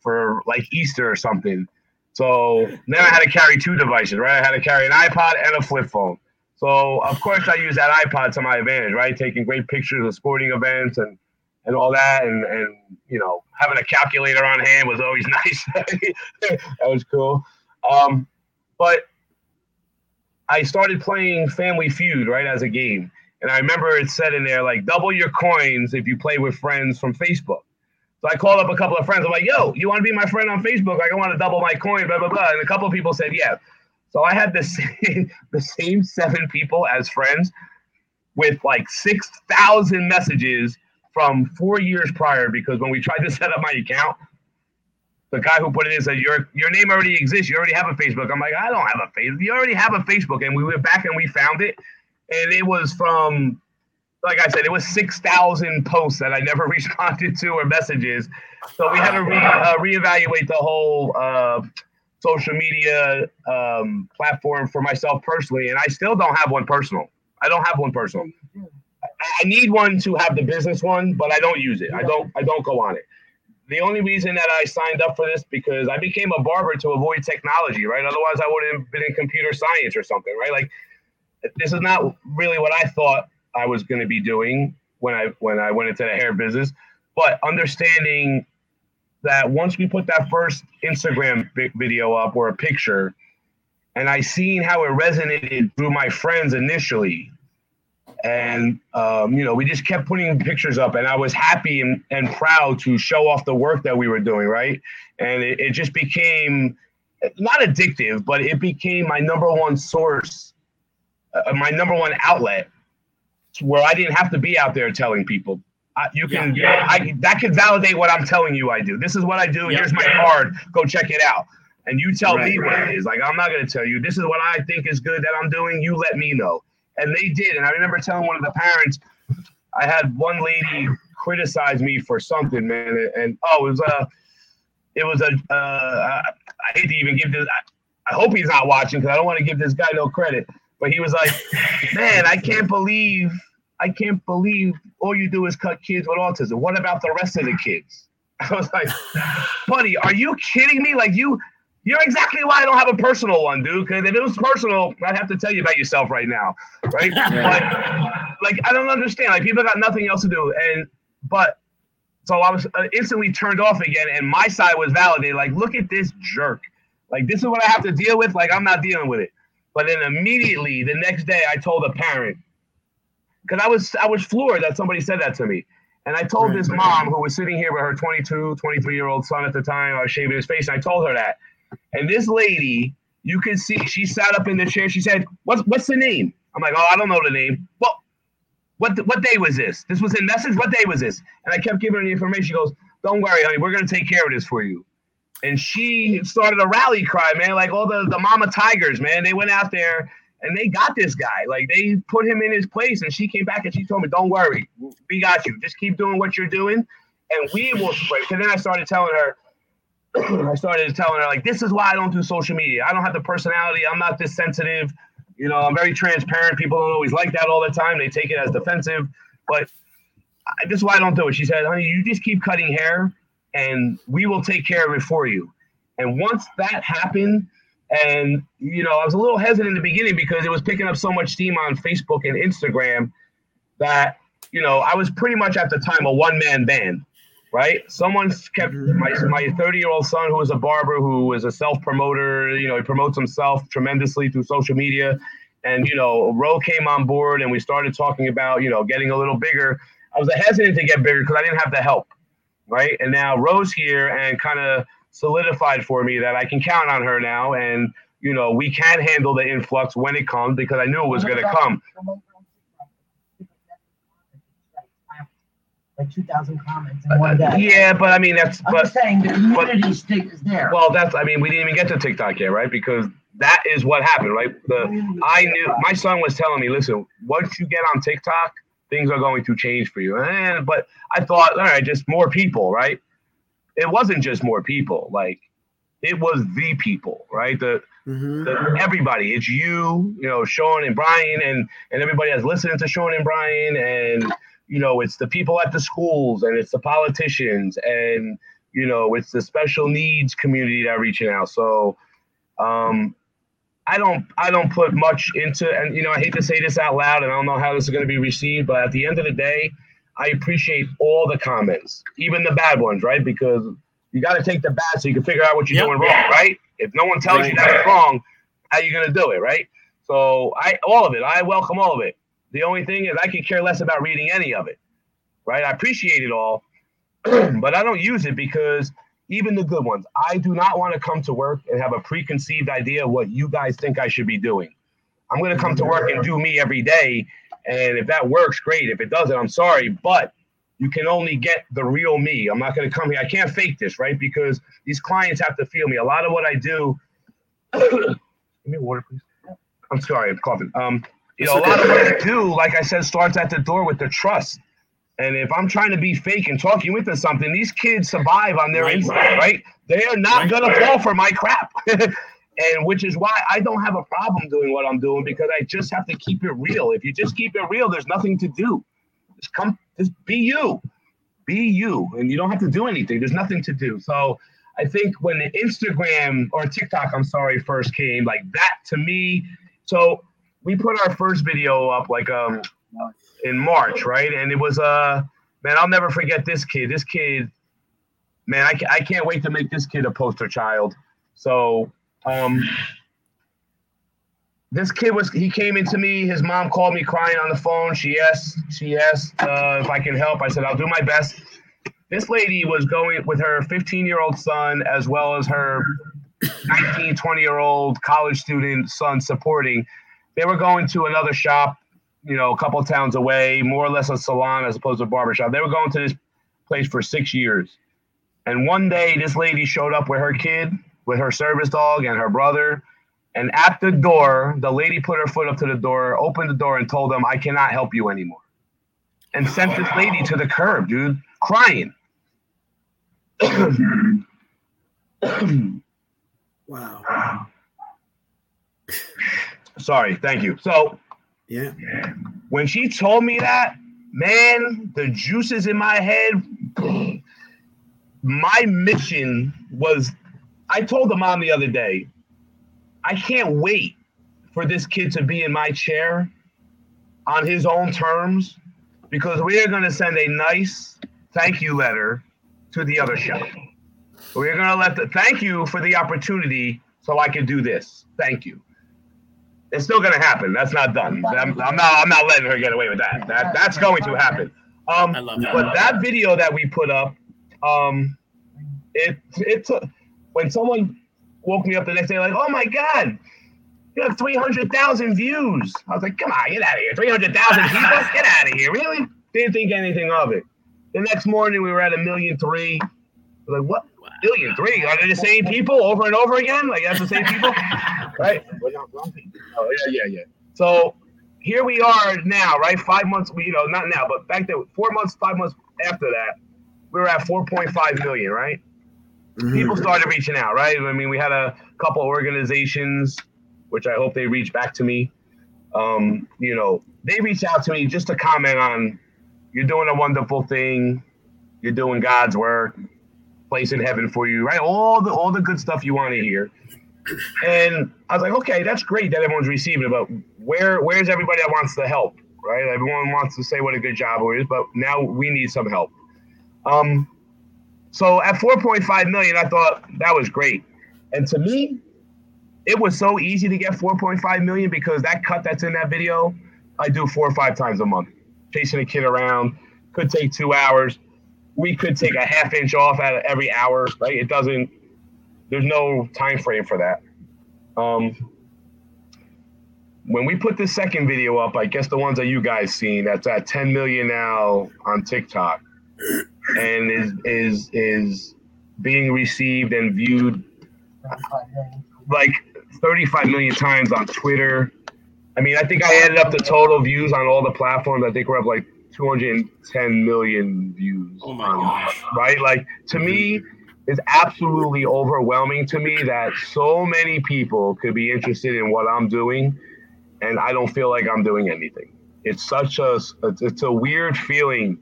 for like Easter or something. So then I had to carry two devices, right? I had to carry an iPod and a flip phone. So of course I use that iPod to my advantage, right? Taking great pictures of sporting events and and all that, and and you know having a calculator on hand was always [laughs] nice. that was cool. Um, but I started playing Family Feud right as a game, and I remember it said in there like double your coins if you play with friends from Facebook. So I called up a couple of friends. I'm like, "Yo, you want to be my friend on Facebook? Like, I want to double my coin." Blah blah blah. And a couple of people said, "Yeah." So I had the [laughs] same the same seven people as friends, with like six thousand messages from four years prior. Because when we tried to set up my account, the guy who put it in said, "Your your name already exists. You already have a Facebook." I'm like, "I don't have a Facebook. You already have a Facebook." And we went back and we found it, and it was from, like I said, it was six thousand posts that I never [laughs] responded to or messages. So we had to re, uh, reevaluate the whole uh, social media um, platform for myself personally, and I still don't have one personal. I don't have one personal. I- I need one to have the business one, but I don't use it. I don't. I don't go on it the only reason that I signed up for this because I became a barber to avoid technology, right? Otherwise, I would have been in computer science or something, right? Like, this is not really what I thought I was going to be doing when I when I went into the hair business. But understanding that once we put that first Instagram video up or a picture, and I seen how it resonated through my friends initially, And um, you know, we just kept putting pictures up, and I was happy and, and proud to show off the work that we were doing, right? And it, it just became not addictive, but it became my number one source, uh, my number one outlet, where I didn't have to be out there telling people. Uh, you can, yeah. I that can validate what I'm telling you. I do. This is what I do. Yeah. Here's my card. Go check it out. And you tell right, me what it is. Like I'm not going to tell you. This is what I think is good that I'm doing. You let me know. And they did. And I remember telling one of the parents. I had one lady criticize me for something, man. And, oh, it was a, it was a. Uh, I hate to even give this. I, I hope he's not watching because I don't want to give this guy no credit. But he was like, "Man, I can't believe, I can't believe all you do is cut kids with autism. What about the rest of the kids?" [laughs] I was like, "Buddy, are you kidding me? Like you, you're exactly why I don't have a personal one, dude. Because if it was personal, I'd have to tell you about yourself right now, right? [laughs] but like, I don't understand. Like, people got nothing else to do, and but so I was uh, instantly turned off again, and my side was validated. Like, look at this jerk. Like, this is what I have to deal with. Like, I'm not dealing with it. But then immediately the next day, I told a parent because I was I was floored that somebody said that to me. And I told right, this mom who was sitting here with her 22, 23 year old son at the time, I was shaving his face. And I told her that. And this lady, you can see, she sat up in the chair. She said, "What's what's the name?" I'm like, "Oh, I don't know the name." Well, what what day was this? This was in message. What day was this? And I kept giving her the information. She goes, "Don't worry, honey. We're gonna take care of this for you." And she started a rally cry, man. Like all the the mama tigers, man. They went out there and they got this guy. Like they put him in his place. And she came back and she told me, "Don't worry, we got you. Just keep doing what you're doing, and we will spread." And then I started telling her. I started telling her like, "This is why I don't do social media. I don't have the personality. I'm not this sensitive." You know, I'm very transparent. People don't always like that all the time. They take it as defensive, but I, this is why I don't do it. She said, "Honey, you just keep cutting hair, and we will take care of it for you." And once that happened, and you know, I was a little hesitant in the beginning because it was picking up so much steam on Facebook and Instagram that you know I was pretty much at the time a one man band right? Someone's kept my my 30 year old son, who is a barber, who is a self promoter. You know, he promotes himself tremendously through social media. And you know, Roe came on board, and we started talking about you know getting a little bigger. I was hesitant to get bigger because I didn't have the help, right? And now Roe's here and kind of solidified for me that I can count on her now, and you know we can handle the influx when it comes because I knew it was going to come. Like two thousand comments in one day. Yeah, but I mean that's I'm but just saying the community stick is there. well that's I mean we didn't even get to TikTok yet, right? Because that is what happened, right? The I knew my son was telling me, listen, once you get on TikTok, things are going to change for you. And but I thought, all right, just more people, right? It wasn't just more people, like it was the people, right? The, mm-hmm. the everybody. It's you, you know, Shawn and Brian, and and everybody that's listening to Shawn and Brian, and you know, it's the people at the schools and it's the politicians and, you know, it's the special needs community that are reaching out. So, um, I don't I don't put much into and you know I hate to say this out loud and I don't know how this is going to be received but at the end of the day I appreciate all the comments even the bad ones right because you got to take the bad so you can figure out what you're yep. doing wrong right if no one tells right. you that it's wrong how you going to do it right so I all of it I welcome all of it the only thing is, I could care less about reading any of it, right? I appreciate it all, [clears throat] but I don't use it because even the good ones, I do not want to come to work and have a preconceived idea of what you guys think I should be doing. I'm going to come to work and do me every day. And if that works, great. If it doesn't, I'm sorry. But you can only get the real me. I'm not going to come here. I can't fake this, right? Because these clients have to feel me. A lot of what I do. [clears throat] give me water, please. I'm sorry, I'm coughing. Um, you know, a lot of what I do, like I said, starts at the door with the trust. And if I'm trying to be fake and talk you into something, these kids survive on their right. instinct, right? They are not right. gonna fall for my crap. [laughs] and which is why I don't have a problem doing what I'm doing because I just have to keep it real. If you just keep it real, there's nothing to do. Just come, just be you, be you, and you don't have to do anything. There's nothing to do. So I think when the Instagram or TikTok, I'm sorry, first came, like that to me. So we put our first video up like um in March, right? And it was uh man, I'll never forget this kid. This kid, man, I, I can't wait to make this kid a poster child. So um this kid was he came into me his mom called me crying on the phone she asked she asked uh, if i can help i said i'll do my best this lady was going with her 15 year old son as well as her 19 20 year old college student son supporting they were going to another shop you know a couple towns away more or less a salon as opposed to a barbershop they were going to this place for six years and one day this lady showed up with her kid with her service dog and her brother and at the door, the lady put her foot up to the door, opened the door, and told them, I cannot help you anymore. And sent this lady to the curb, dude, crying. [clears throat] Wow. Sorry, thank you. So Yeah. when she told me that, man, the juices in my head, my mission was I told the mom the other day, I can't wait for this kid to be in my chair on his own terms because we are going to send a nice thank you letter to the other shop. We're going to let the thank you for the opportunity so I can do this. Thank you. It's still going to happen. That's not done. I'm, I'm not. I'm not letting her get away with that. That that's going to happen. Um, I love that. but that video that we put up, um, it it took when someone woke me up the next day like, oh my god, you have three hundred thousand views. I was like, come on, get out of here, three hundred thousand [laughs] people, get out of here, really? Didn't think anything of it. The next morning we were at a million three. Like, what? Million three? Are they the same people over and over again? Like that's the same people, [laughs] right? Oh yeah, yeah, yeah. So here we are now, right? Five months, you know, not now, but back then, four months, five months after that, we were at 4.5 million, right? Mhm. People started reaching out, right? I mean, we had a couple organizations, which I hope they reach back to me. Um, you know, they reached out to me just to comment on you're doing a wonderful thing, you're doing God's work, place in heaven for you, right? All the all the good stuff you want to hear. And I was like, okay, that's great that everyone's receiving it, but where where's everybody that wants to help, right? Everyone wants to say what a good job it is, but now we need some help. Um, so at 4.5 million, I thought that was great. And to me, it was so easy to get 4.5 million because that cut that's in that video, I do four or five times a month. Chasing a kid around could take two hours. We could take a half inch off at every hour, right? It doesn't. There's no time frame for that. Um, when we put the second video up, I guess the ones that you guys seen, that's at 10 million now on TikTok, and is is is being received and viewed like 35 million times on Twitter. I mean, I think I added up the total views on all the platforms. I think we're up like 210 million views. Oh my gosh. Right? Like to me, it's absolutely overwhelming to me that so many people could be interested in what I'm doing, and I don't feel like I'm doing anything. It's such a it's, a weird feeling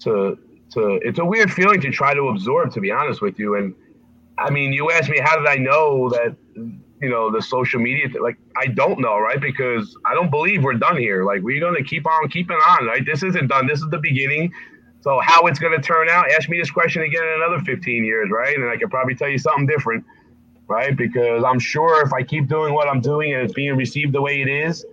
to to it's a weird feeling to try to absorb. To be honest with you, and I mean, you asked me how did I know that you know the social media th- like I don't know, right? Because I don't believe we're done here. Like we're gonna keep on keeping on, right? This isn't done. This is the beginning. So how it's gonna turn out? Ask me this question again in another 15 years, right? And I could probably tell you something different, right? Because I'm sure if I keep doing what I'm doing and it's being received the way it is,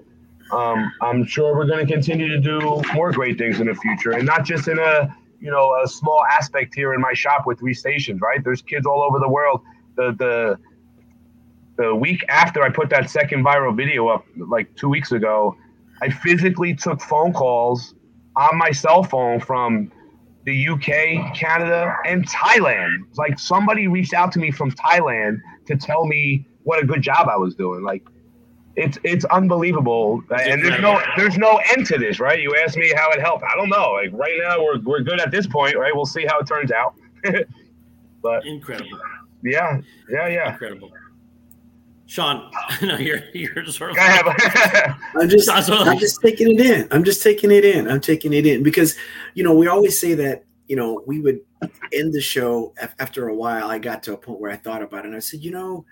um, I'm sure we're going to continue to do more great things in the future, and not just in a you know a small aspect here in my shop with three stations. Right? There's kids all over the world. The the the week after I put that second viral video up, like two weeks ago, I physically took phone calls on my cell phone from the UK, Canada, and Thailand. It's like somebody reached out to me from Thailand to tell me what a good job I was doing. Like it's it's unbelievable, and there's no there's no end to this, right? You asked me how it helped. I don't know. Like right now, we're we're good at this point, right? We'll see how it turns out. [laughs] but Incredible. yeah, yeah, yeah. Incredible. Shawn, [laughs] no, you're you're sort of I have, [laughs] I'm just, I'm just taking it in. I'm just taking it in. I'm taking it in because, you know, we always say that, you know, we would end the show after a while. I got to a point where I thought about it and I said, you know,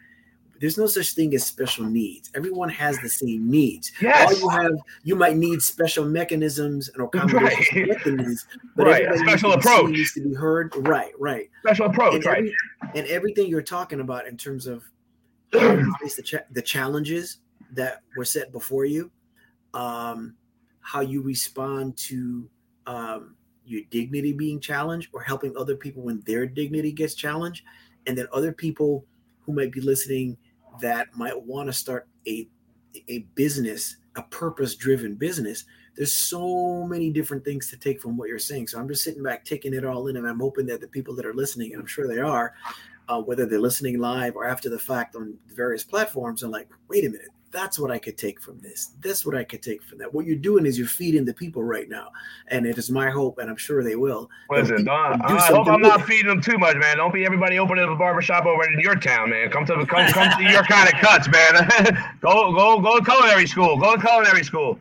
there's no such thing as special needs. Everyone has the same needs. All yes, you have, you might need special mechanisms and accommodations Right. get the needs, but Right, a everybody special needs to be approach. needs to be heard. Right, right. special approach, and, right? and everything you're talking about in terms of how you the, cha- the challenges that were set before you, um, how you respond to um, your dignity being challenged or helping other people when their dignity gets challenged, and then other people who might be listening that might want to start a a business, a purpose driven business. There's so many different things to take from what you're saying. So I'm just sitting back, taking it all in, and I'm hoping that the people that are listening, and I'm sure they are, uh, whether they're listening live or after the fact on various platforms, are like, wait a minute, that's what I could take from this. That's what I could take from that. What you're doing is you're feeding the people right now, and it is my hope, and I'm sure they will. Listen, don't, do I hope I'm not feeding them too much, man. Don't be everybody opening up a barbershop over in your town, man. Come to come come to your kind of cuts, man. [laughs] go go go to culinary school. Go to culinary school.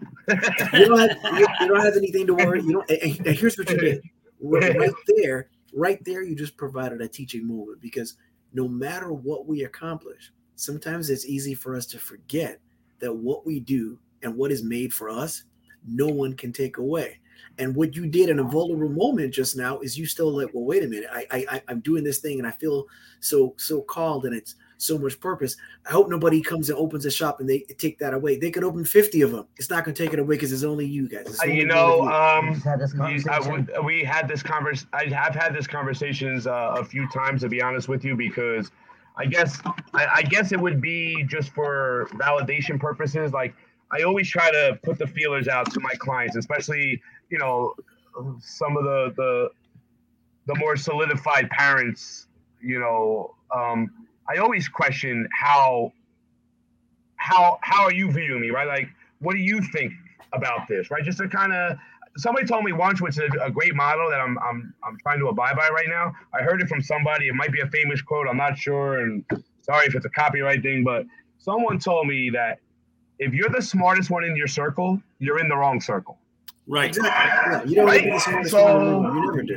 you, don't have, you, you, don't have anything to worry. You don't. And, and here's what you did. Right there, right there, you just provided a teaching moment because no matter what we accomplish, sometimes it's easy for us to forget that what we do and what is made for us, no one can take away. And what you did in a vulnerable moment just now is you still like, well, wait a minute, I, I I'm doing this thing and I feel so so called and it's so much purpose. I hope nobody comes and opens a shop and they take that away. They could open 50 of them. It's not going to take it away because it's only you guys. Uh, you know, um, we, I, we had this conversation. I have had this conversations uh, a few times, to be honest with you, because I guess I, I guess it would be just for validation purposes. Like I always try to put the feelers out to my clients, especially you know some of the the the more solidified parents. You know, um, I always question how how how are you viewing me, right? Like, what do you think about this, right? Just to kind of somebody told me once, which is a, a, great model that I'm I'm I'm trying to abide by right now. I heard it from somebody. It might be a famous quote. I'm not sure, and sorry if it's a copyright thing, but someone told me that if you're the smartest one in your circle, you're in the wrong circle. Right. Exactly. You don't right? so,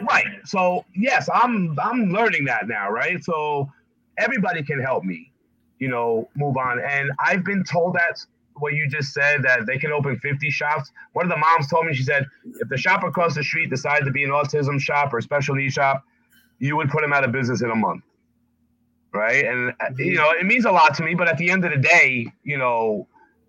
Right. So yes, I'm I'm learning that now, right? So everybody can help me, you know, move on. And I've been told that what you just said that they can open 50 shops. One of the moms told me, she said, if the shop across the street decided to be an autism shop or special needs shop, you would put them out of business in a month. Right. And, uh, mm-hmm. you know, it means a lot to me. But at the end of the day, you know,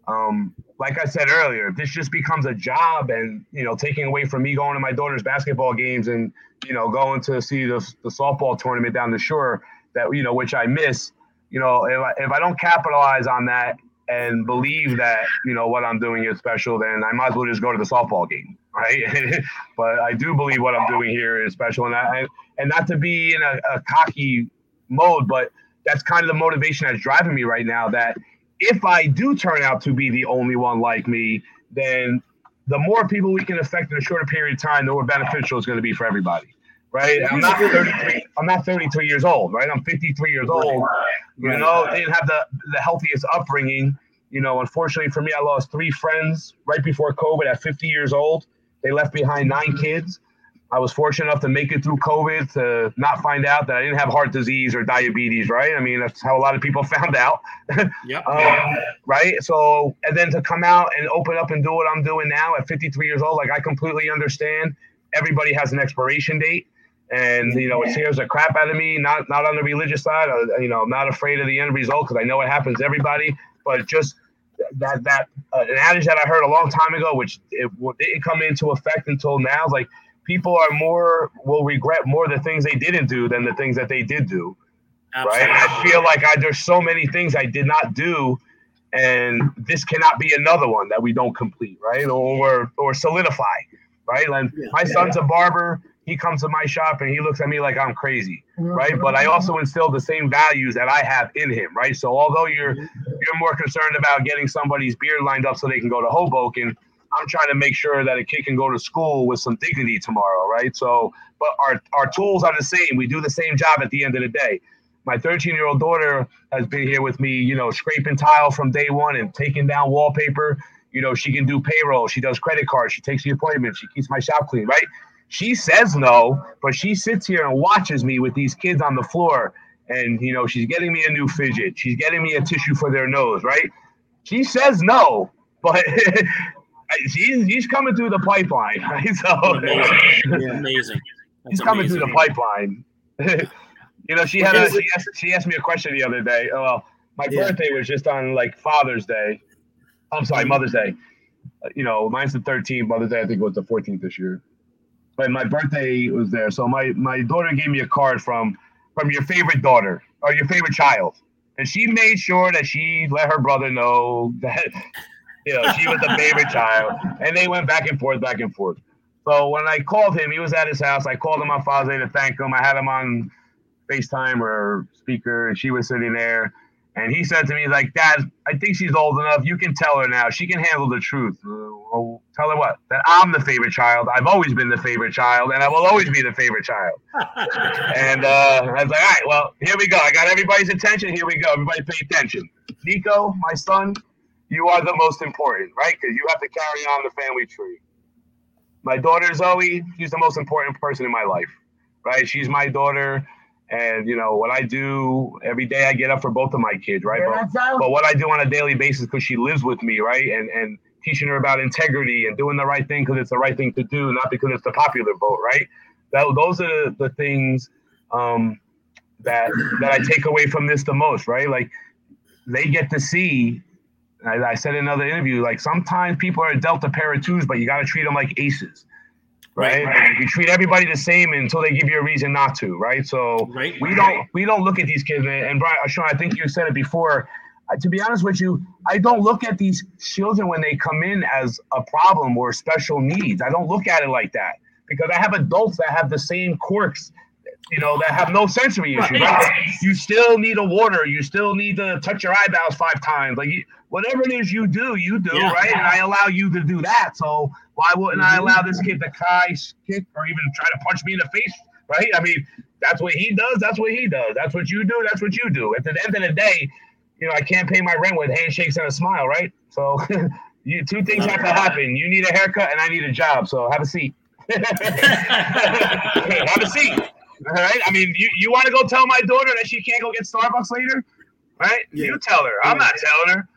um, like I said earlier, this just becomes a job and, you know, taking away from me going to my daughter's basketball games and, you know, going to see the, the softball tournament down the shore that, you know, which I miss. You know, if I, if I don't capitalize on that and believe that you know what I'm doing is special, then I might as well just go to the softball game, [laughs] right? but I do believe what I'm doing here is special, and I and not to be in a, a cocky mode, but that's kind of the motivation that's driving me right now. That if I do turn out to be the only one like me, then the more people we can affect in a shorter period of time, the more beneficial it's going to be for everybody right? I'm not 33. I'm not 33 years old, right? I'm 53 years old. You know, didn't have the the healthiest upbringing. You know, unfortunately for me, I lost three friends right before COVID at 50 years old. They left behind nine kids. I was fortunate enough to make it through COVID to not find out that I didn't have heart disease or diabetes, right? I mean, that's how a lot of people [laughs] found out. Yeah. [laughs] um, right. So, and then to come out and open up and do what I'm doing now at 53 years old, like I completely understand everybody has an expiration date and you know it scares the crap out of me. Not not on the religious side, uh, you know, I'm not afraid of the end result because I know it happens to everybody. But just that that uh, an adage that I heard a long time ago, which it, didn't come into effect until now, like people are more will regret more the things they didn't do than the things that they did do. Absolutely. Right? I feel like I there's so many things I did not do, and this cannot be another one that we don't complete, right? Or or solidify, right? Like yeah. my son's a barber he comes to my shop and he looks at me like I'm crazy, right? But I also instill the same values that I have in him, right? So although you're you're more concerned about getting somebody's beard lined up so they can go to Hoboken, I'm trying to make sure that a kid can go to school with some dignity tomorrow, right? So, but our our tools are the same. We do the same job at the end of the day. My 13 year old daughter has been here with me, you know, scraping tile from day one and taking down wallpaper. You know, she can do payroll. She does credit cards. She takes the appointments. She keeps my shop clean, right? She says no, but she sits here and watches me with these kids on the floor. And, you know, she's getting me a new fidget. She's getting me a tissue for their nose, right? She says no, but [laughs] she's, she's coming through the pipeline, [laughs] right? So amazing. amazing. That's coming through the pipeline. [laughs] you know, she had a, she asked, she asked me a question the other day. Oh, well, my yeah. birthday was just on like Father's Day, I'm sorry, Mother's Day. Uh, you know, mine's the 13th. Mother's Day, I think, it was the 14th this year. But my birthday was there, so my my daughter gave me a card from from your favorite daughter or your favorite child, and she made sure that she let her brother know that you know she was the favorite child, and they went back and forth, back and forth. So when I called him, he was at his house. I called him on Father's to thank him. I had him on FaceTime or speaker, and she was sitting there. And he said to me, like, Dad, I think she's old enough. You can tell her now. She can handle the truth. Uh, well, tell her what? That I'm the favorite child. I've always been the favorite child, and I will always be the favorite child. [laughs] and uh, I was like, all right, well, here we go. I got everybody's attention. Here we go. Everybody pay attention. Nico, my son, you are the most important, right? Because you have to carry on the family tree. My daughter, Zoe, she's the most important person in my life, right? She's my daughter and you know what I do every day, I get up for both of my kids, right? But, but, what I do on a daily basis because she lives with me, right? And and teaching her about integrity and doing the right thing because it's the right thing to do, not because it's the popular vote, right? That those are the, the things um, that that I take away from this the most, right? Like they get to see. I, I said in another interview, like sometimes people are dealt a pair of twos, but you got to treat them like aces right? right? You treat everybody the same until they give you a reason not to, right? So right. we don't we don't look at these kids, and Brian, Shawn, I think you said it before. Uh, to be honest with you, I don't look at these children when they come in as a problem or special needs. I don't look at it like that because I have adults that have the same quirks you know, that have no sensory issues. Right? You still need a water. You still need to touch your eyebrows five times. Like whatever it is you do, you do, yeah. right? And I allow you to do that. So why wouldn't I mm-hmm. allow this kid to kai kick or even try to punch me in the face? Right? I mean, that's what he does. That's what he does. That's what you do. That's what you do. At the end of the day, you know, I can't pay my rent with handshakes and a smile, right? So [laughs] you two things have to happen. You need a haircut and I need a job. So have a seat. [laughs] have a seat. All right. I mean, you, you want to go tell my daughter that she can't go get Starbucks later? Right? Yeah. You tell her. I'm not telling her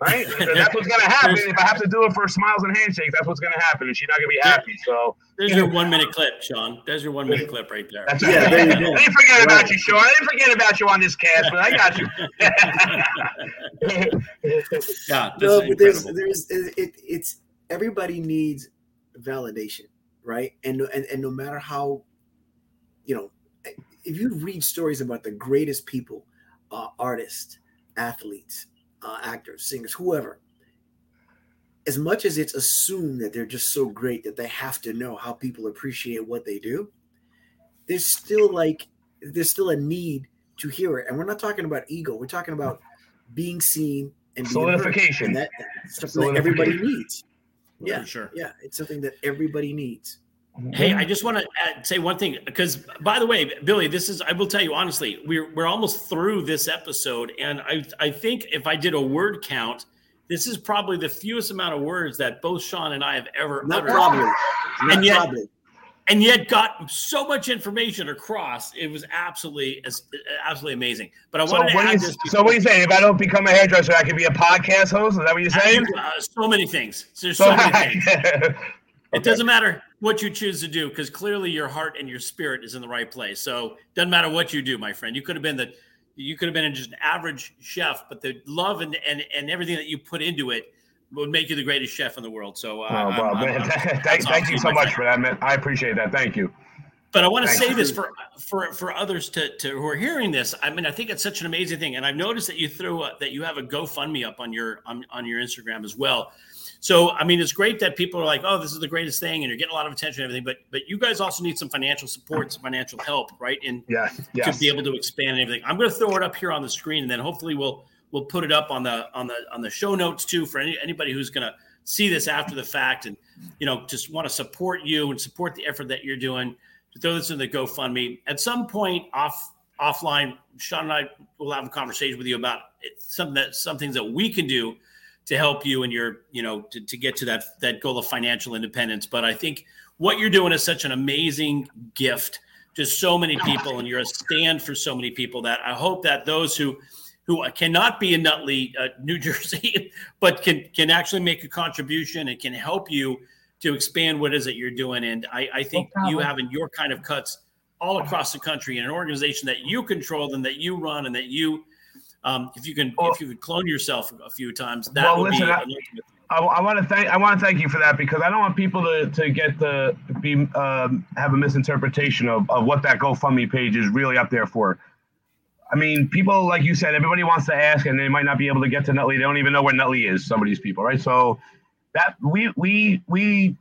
right? [laughs] that's what's gonna happen. if I have to do it for smiles and handshakes, that's what's gonna happen, and she's not gonna be happy. So there's your one minute clip, Shawn. There's your one minute clip right there. That's yeah, there you go. [laughs] I didn't forget right. about you, Shawn. I didn't forget about you on this cast, but I got you. [laughs] yeah, no, but there's there's it, it's everybody needs validation, right? And and and no matter how, you know, if you read stories about the greatest people, uh, artists, athletes, uh, actors, singers, whoever, as much as it's assumed that they're just so great that they have to know how people appreciate what they do, there's still like there's still a need to hear it. And we're not talking about ego. We're talking about being seen and solidification. And that, that's something that everybody needs. Yeah, sure. Yeah, it's something that everybody needs. Hey, I just want to add, say one thing because, by the way, Billy, this is I will tell you honestly, we're we're almost through this episode, and I I think if I did a word count, this is probably the fewest amount of words that both Shawn and I have ever Not uttered. Probably. Not and yet, probably. and yet got so much information across. It was absolutely absolutely amazing. But I so wanted to add this. So what are you saying? If I don't become a hairdresser, I could be a podcast host. Is that what you're saying? uh, so many things. There's so, so many [laughs] things. It doesn't matter what you choose to do because clearly your heart and your spirit is in the right place. So doesn't matter what you do, my friend. You could have been the you could have been just an average chef, but the love and and, and everything that you put into it would make you the greatest chef in the world. So, uh, oh, well, I'm, man, I'm, [laughs] thank, thank you so much friend. for that, man. I appreciate that. Thank you. But I want to say you. this for for for others to to who are hearing this. I mean, I think it's such an amazing thing, and I've noticed that you threw a, that you have a GoFundMe up on your on, on your Instagram as well. So, I mean, it's great that people are like, "Oh, this is the greatest thing," and you're getting a lot of attention and everything. But, but you guys also need some financial support, some financial help, right? And yeah, yes. to be able to expand and everything. I'm going to throw it up here on the screen, and then hopefully we'll we'll put it up on the on the on the show notes too for any, anybody who's going to see this after the fact and you know just want to support you and support the effort that you're doing to throw this in the GoFundMe. At some point off offline, Shawn and I will have a conversation with you about some that some things that we can do to help you and your you know to, to get to that that goal of financial independence. But i think what you're doing is such an amazing gift to so many people and you're a stand for so many people that i hope that those who who cannot be in nutley uh, new [laughs] jersey but can can actually make a contribution and can help you to expand what is it you're doing. And i, I think no you having your kind of cuts all across the country in an organization that you control and that you run and that you Um, if you can, well, if you could clone yourself a few times, that well, would listen, be. I, I, I want to thank I want to thank you for that because I don't want people to, to get the be um, have a misinterpretation of, of what that GoFundMe page is really up there for. I mean, people like you said, everybody wants to ask, and they might not be able to get to Nutley. They don't even know where Nutley is. Some of these people, right? So that we we we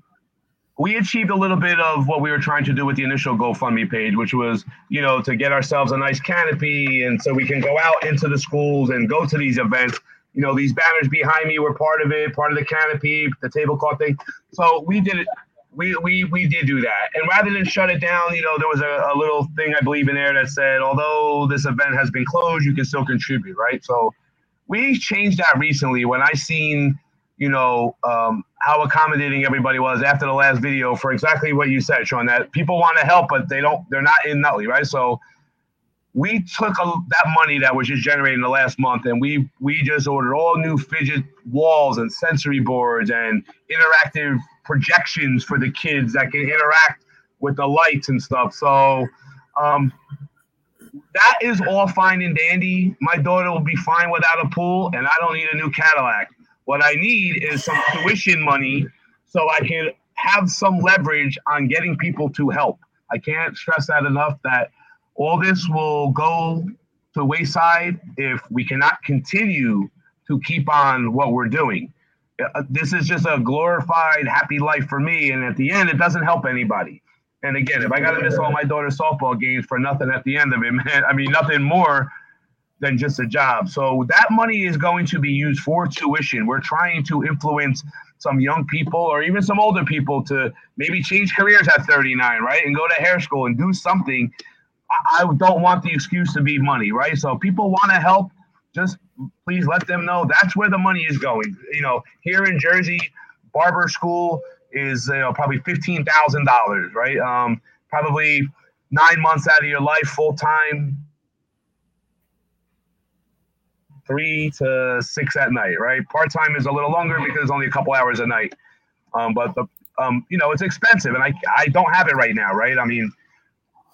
we achieved a little bit of what we were trying to do with the initial GoFundMe page, which was, you know, to get ourselves a nice canopy, and so we can go out into the schools and go to these events. You know, these banners behind me were part of it, part of the canopy, the tablecloth thing. So we did it we, we we did do that. And rather than shut it down, you know, there was a, a, little thing I believe in there that said, although this event has been closed, you can still contribute, right? So we changed that recently when I seen, you know, um, how accommodating everybody was after the last video for exactly what you said, Shawn. That people want to help, but they don't. They're not in Nutley, right? So we took a, that money that was just generated in the last month and we we just ordered all new fidget walls and sensory boards and interactive projections for the kids that can interact with the lights and stuff. So um, that is all fine and dandy. My daughter will be fine without a pool, and I don't need a new Cadillac. What I need is some tuition money so I can have some leverage on getting people to help. I can't stress that enough that all this will go to wayside if we cannot continue to keep on what we're doing. Uh, this is just a glorified happy life for me. And at the end, it doesn't help anybody. And again, if I got to miss all my daughter's softball games for nothing at the end of it, [laughs] man, I mean, nothing more than just a job. So that money is going to be used for tuition. We're trying to influence some young people or even some older people to maybe change careers at 39, right? And go to hair school and do something. I, don't want the excuse to be money, right? So people want to help just please let them know that's where the money is going. You know, here in Jersey, barber school is you know probably fifteen thousand dollars, right? Um, probably nine months out of your life full time, three to six at night, right? Part time is a little longer because it's only a couple hours a night. Um, but the um, you know, it's expensive, and I I don't have it right now, right? I mean,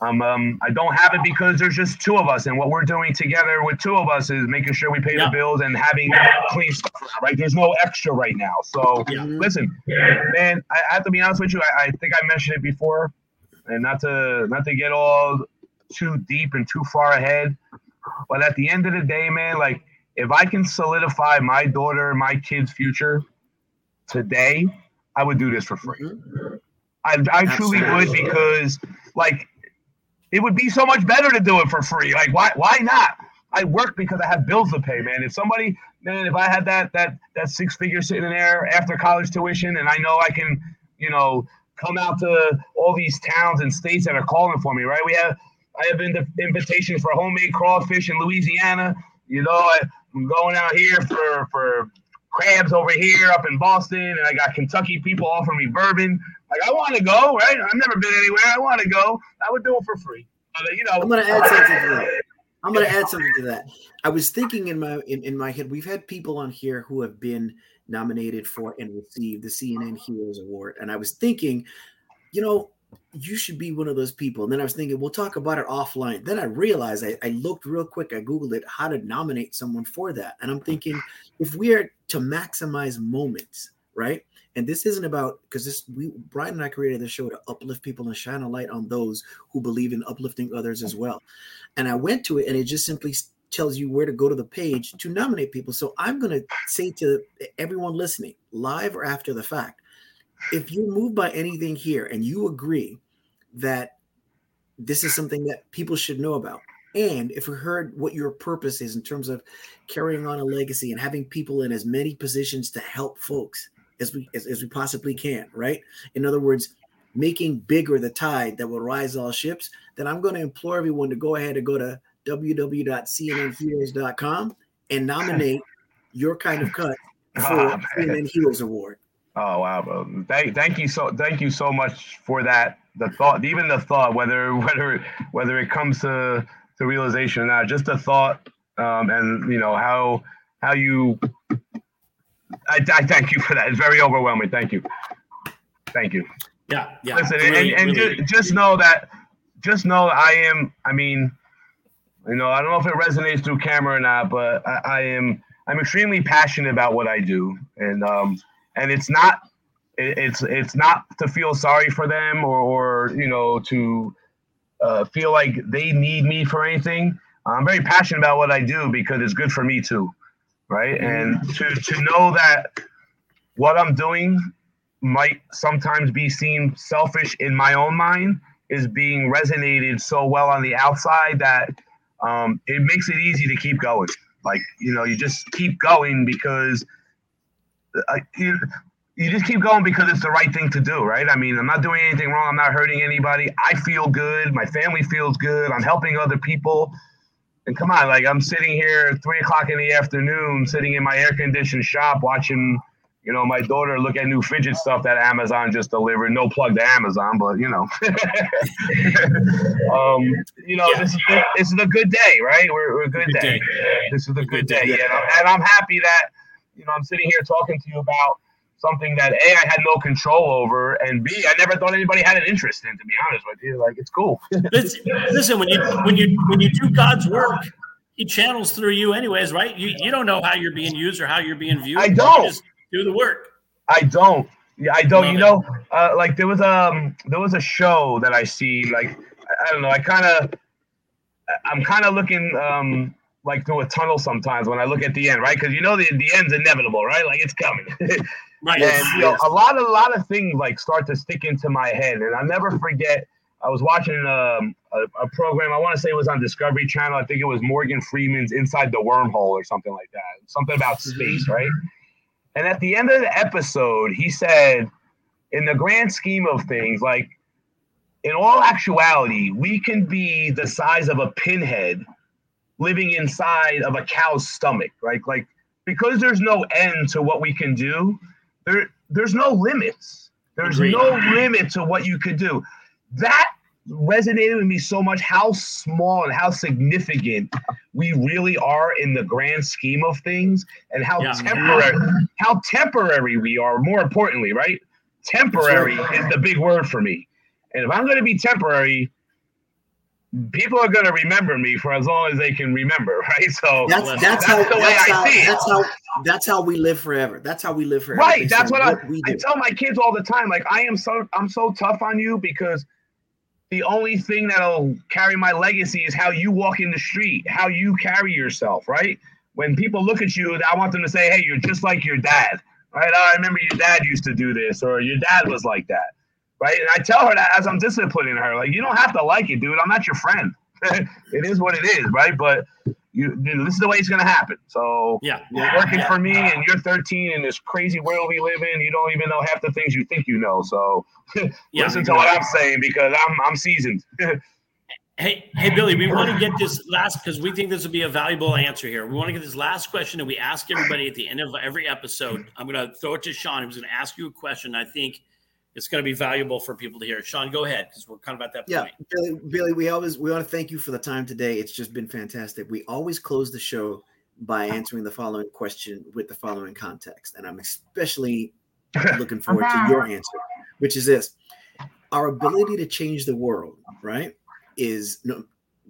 um, um, I don't have it because there's just two of us, and what we're doing together with two of us is making sure we pay yeah. the bills and having clean stuff. Right? There's no extra right now. So yeah. listen, man, I, I, have to be honest with you. I, I, think I mentioned it before, and not to not to get all too deep and too far ahead, but at the end of the day, man, like if I can solidify my daughter, my kid's future today, I would do this for free. I, I truly would because like it would be so much better to do it for free. Like why why not? I work because I have bills to pay, man. If somebody, man, if I had that that that six figure sitting in there after college tuition, and I know I can, you know, come out to all these towns and states that are calling for me, right? We have I have the invitation for homemade crawfish in Louisiana. You know, I, I'm going out here for for crabs over here up in Boston, and I got Kentucky people offering me bourbon. Like I want to go, right? I've never been anywhere. I want to go. I would do it for free. But, uh, you know, I'm going to add something to that. I'm to add something to that. I was thinking in my in, in my head, we've had people on here who have been nominated for and received the CNN Heroes Award, and I was thinking, you know, you should be one of those people. And then I was thinking, we'll talk about it offline. Then I realized I, I, looked real quick, I Googled it, how to nominate someone for that. And I'm thinking, if we are to maximize moments, right? And this isn't about because this we Brian and I created this show to uplift people and shine a light on those who believe in uplifting others as well. And I went to it and it just simply tells you where to go to the page to nominate people. So I'm going to say to everyone listening, live or after the fact, if you're moved by anything here and you agree that this is something that people should know about, and if we heard what your purpose is in terms of carrying on a legacy and having people in as many positions to help folks as we as, as we possibly can, right? In other words, making bigger the tide that will rise all ships, then I'm going to implore everyone to go ahead and go to [laughs] www.cnnheroes.com and nominate your kind of cut [laughs] for ah, oh, CNN Heroes Award. Oh wow, bro. Thank, thank you so thank you so much for that. The thought, even the thought, whether [laughs] whether whether it comes to to realization or not, just the thought, um, and you know how how you. I, I thank you for that. It's very overwhelming. Thank you. Thank you. Yeah, yeah. Listen, really, and, and really. just, just know that, just know I am. I mean, You know, I don't know if it resonates through camera or not, but I, I am I'm extremely passionate about what I do, and um, and it's not it's it's not to feel sorry for them or, or you know to uh, feel like they need me for anything. I'm very passionate about what I do because it's good for me too, right? And to to know that what I'm doing might sometimes be seen selfish in my own mind is being resonated so well on the outside that um, it makes it easy to keep going. Like you know, you just keep going because you, you just keep going because it's the right thing to do, right? I mean, I'm not doing anything wrong. I'm not hurting anybody. I feel good. My family feels good. I'm helping other people. And come on, like I'm sitting here three o'clock in the afternoon, sitting in my air conditioned shop watching you know, my daughter look at new fidget stuff that Amazon just delivered. No plug to Amazon, but you know, [laughs] um, you know, yeah. this is this is a good day, right? We're, we're a good, good day. day. This is a good, good day, day. Yeah. and I'm happy that you know I'm sitting here talking to you about something that a I had no control over, and b I never thought anybody had an interest in. To be honest with you, like it's cool. [laughs] listen, listen, when you when you when you do God's work, He channels through you, anyways, right? You you don't know how you're being used or how you're being viewed. I don't do the work. I don't. Yeah, I don't. You know, uh, like there was um there was a show that I see. Like I, I don't know. I kind of I'm kind of looking um like through a tunnel sometimes when I look at the end, right? Because you know the the end's inevitable, right? Like it's coming. [laughs] right. And you know, a lot of a lot of things like start to stick into my head, and I'll never forget. I was watching um, a, a program. I want to say it was on Discovery Channel. I think it was Morgan Freeman's Inside the Wormhole or something like that. Something about space, right? And at the end of the episode, he said, in the grand scheme of things, like in all actuality, we can be the size of a pinhead living inside of a cow's stomach, right? Like because there's no end to what we can do, there there's no limits. There's Agreed. no limit to what you could do. That resonated with me so much how small and how significant we really are in the grand scheme of things and how yeah. temporary how temporary we are more importantly right temporary is the big word for me and if i'm going to be temporary people are going to remember me for as long as they can remember [laughs] right? So that's, that's, that's how the way that's i how, see it. that's how that's how we live forever. That's how we live forever. Right that's what, what I, I tell my kids all the time like i am so i'm so tough on you because the only thing that'll carry my legacy is how you walk in the street, how you carry yourself, right? When people look at you, I want them to say, hey, you're just like your dad, right? Oh, I remember your dad used to do this, or your dad was like that, right? And I tell her that as I'm disciplining her, like, you don't have to like it, dude. I'm not your friend. [laughs] it is what it is, right? But you, know, this is the way it's going to happen. So yeah, you're working yeah. for me, and you're 13 in this crazy world we live in. You don't even know half the things you think you know. So [laughs] yeah, listen to what I'm saying because I'm I'm seasoned. [laughs] hey, hey, Billy, we want to get this last because we think this will be a valuable answer here. We want to get this last question that we ask everybody at the end of every episode. I'm going to throw it to Shawn. He was going to ask you a question. I think it's going to be valuable for people to hear. Shawn, go ahead because we're kind of at that yeah, point. Billy, Billy, we always we want to thank you for the time today. It's just been fantastic. We always close the show by [laughs] answering the following question with the following context, and I'm especially [laughs] looking forward to your answer, which is this: Our ability to change the world, right, is no,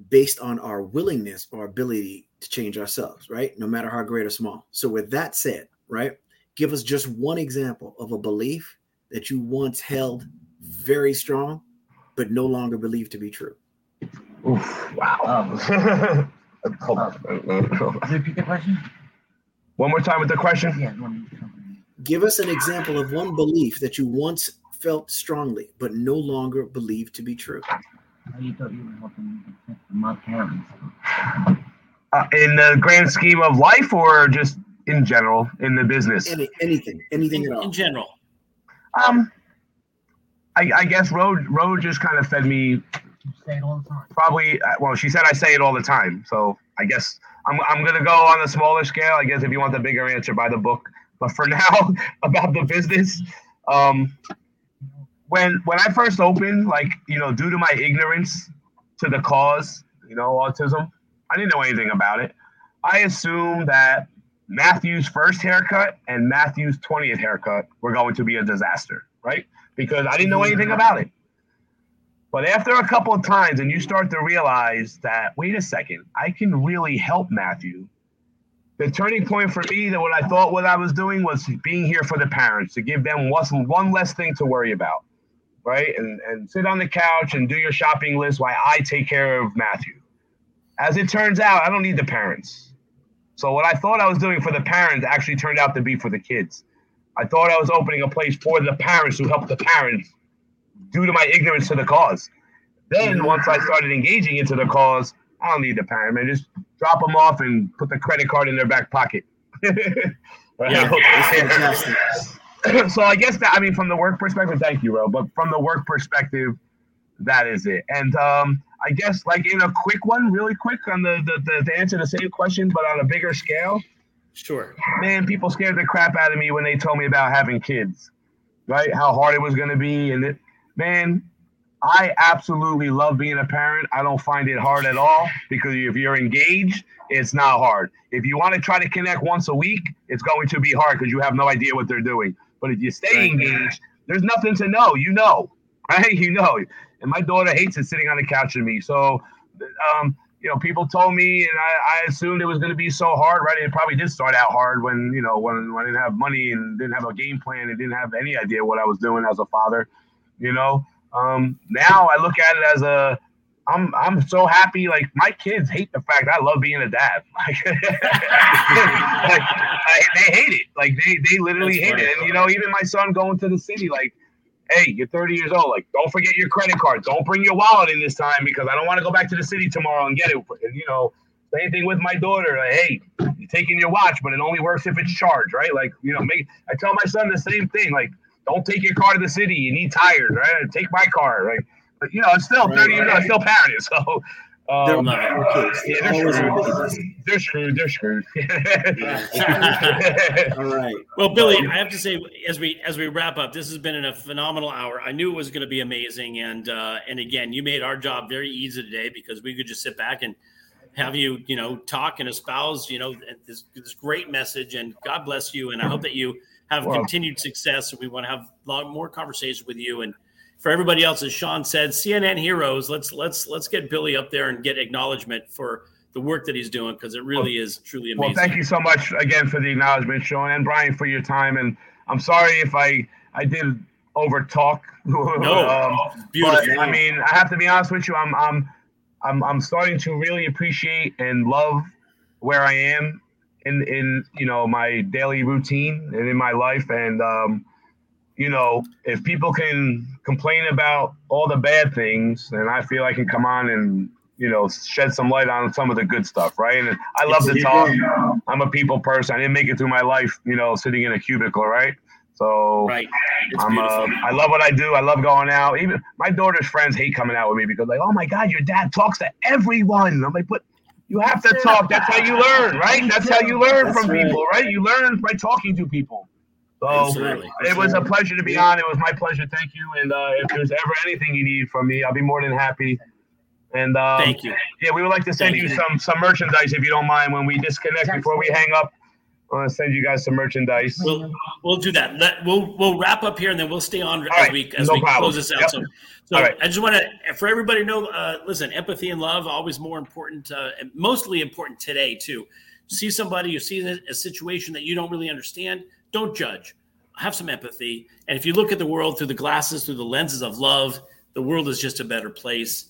based on our willingness or ability to change ourselves, right, no matter how great or small. So, with that said, right, give us just one example of a belief that you once held very strong, but no longer believe to be true? Oof, wow. Um, [laughs] hold on. Repeat the question. One more time with the question. Yeah. Give us an example of one belief that you once felt strongly, but no longer believe to be true. Uh, in the grand scheme of life, or just in general in the business? Any, anything, anything in, at all. In general. Um, I, I guess Roe Roe just kind of fed me. say it all the time. Probably. Uh, well, she said I say it all the time, so I guess I'm I'm gonna go on a smaller scale. I guess if you want the bigger answer, by the book. But for [laughs] now, about the business, um, when when I first opened, like you know, due to my ignorance to the cause, you know, autism, I didn't know anything about it. I assumed that Matthew's first haircut and Matthew's 20th haircut were going to be a disaster, right? Because I didn't know anything about it. But after a couple of times, and you start to realize that, wait a second, I can really help Matthew. The turning point for me, that what I thought what I was doing was being here for the parents to give them one, less thing to worry about, right? And and sit on the couch and do your shopping list while I take care of Matthew. As it turns out, I don't need the parents. So what I thought I was doing for the parents actually turned out to be for the kids. I thought I was opening a place for the parents who help the parents due to my ignorance to the cause. Then mm-hmm. once I started engaging into the cause, I don't need the parent, man. Just drop them off and put the credit card in their back pocket. [laughs] yeah, [laughs] so I guess that I mean from the work perspective, thank you, bro. But from the work perspective, that is it. And um, I guess like in a quick one, really quick on the, the, the answer to answer the same question, but on a bigger scale. Sure. Man, people scared the crap out of me when they told me about having kids, right? How hard it was going to be, and it, man, I absolutely love being a parent. I don't find it hard at all because if you're engaged, it's not hard. If you want to try to connect once a week, it's going to be hard because you have no idea what they're doing. But if you stay engaged, there's nothing to know. You know, [laughs] right? You know. And my daughter hates it sitting on the couch with me. So, um, you know, people told me, and I, I assumed it was going to be so hard, right? It probably did start out hard when, you know, when, when I didn't have money and didn't have a game plan and didn't have any idea what I was doing as a father, you know. Um, now I look at it as a I'm I'm so happy. Like my kids hate the fact I love being a dad. [laughs] Like, [laughs] like I, they hate it. Like they they literally That's hate funny. it. And you know, even my son going to the city, like, hey, you're 30 years old. Like, don't forget your credit card. Don't bring your wallet in this time because I don't want to go back to the city tomorrow and get it. And, you know, same thing with my daughter. Like, hey, you're taking your watch, but it only works if it's charged, right? Like, you know, make I tell my son the same thing. Like, don't take your car to the city. You need tires, right? Take my car, right? But you know, it's still right, 30 years right. old, still parenting. [laughs] So um, they're, kids. Yeah, they're, screwed. they're screwed. [laughs] They're screwed. All right. Well, Billy, I have to say, as we as we wrap up, this has been a phenomenal hour. I knew it was going to be amazing, and uh, and again, you made our job very easy today because we could just sit back and have you, you know, talk and espouse, you know, this this great message. And God bless you, and I hope that you have wow. continued success. And we want to have a lot more conversations with you. And for everybody else, as Shawn said, CNN heroes, let's let's let's get Billy up there and get acknowledgement for the work that he's doing because it really well, is truly amazing. Well, thank you so much again for the acknowledgement, Shawn and Brian, for your time. And I'm sorry if I I did over talk. [laughs] No, um, beautiful. But, I mean, I have to be honest with you. I'm I'm I'm I'm starting to really appreciate and love where I am in in you know my daily routine and in my life and um, you know if people can complain about all the bad things then i feel i can come on and you know shed some light on some of the good stuff right and i love to talk i'm a people person i didn't make it through my life you know sitting in a cubicle right so right. I'm, uh, I love what I do. I love going out. Even my daughter's friends hate coming out with me because like, oh my God, your dad talks to everyone. I'm like, but you have to talk. That's how you learn, right? That's how you learn from people, right? You learn by talking to people. So Absolutely. it was a pleasure to be on. It was my pleasure. Thank you. And uh, if there's ever anything you need from me, I'll be more than happy. And um, thank you. Yeah, we would like to send you, you some some merchandise if you don't mind when we disconnect before we hang up. I want to send you guys some merchandise. We'll we'll do that. Let, we'll we'll wrap up here and then we'll stay on All as right. we as no we problem. close this out. Yep. So, so right. I just want to for everybody to know. Uh, listen, empathy and love always more important, uh, mostly important today too. See somebody, you see a situation that you don't really understand. Don't judge. Have some empathy, and if you look at the world through the glasses, through the lenses of love, the world is just a better place.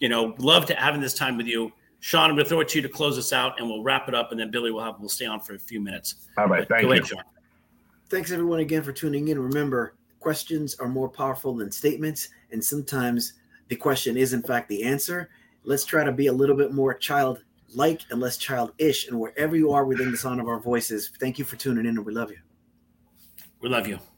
You know, love to having this time with you. Shawn, I'm going to throw it to you to close us out, and we'll wrap it up, and then Billy will have we'll stay on for a few minutes. All right, thank Go you. Shawn. Thanks everyone again for tuning in. Remember, questions are more powerful than statements, and sometimes the question is in fact the answer. Let's try to be a little bit more child-like and less childish, and wherever you are within the sound of our voices. Thank you for tuning in, and we love you. We love you.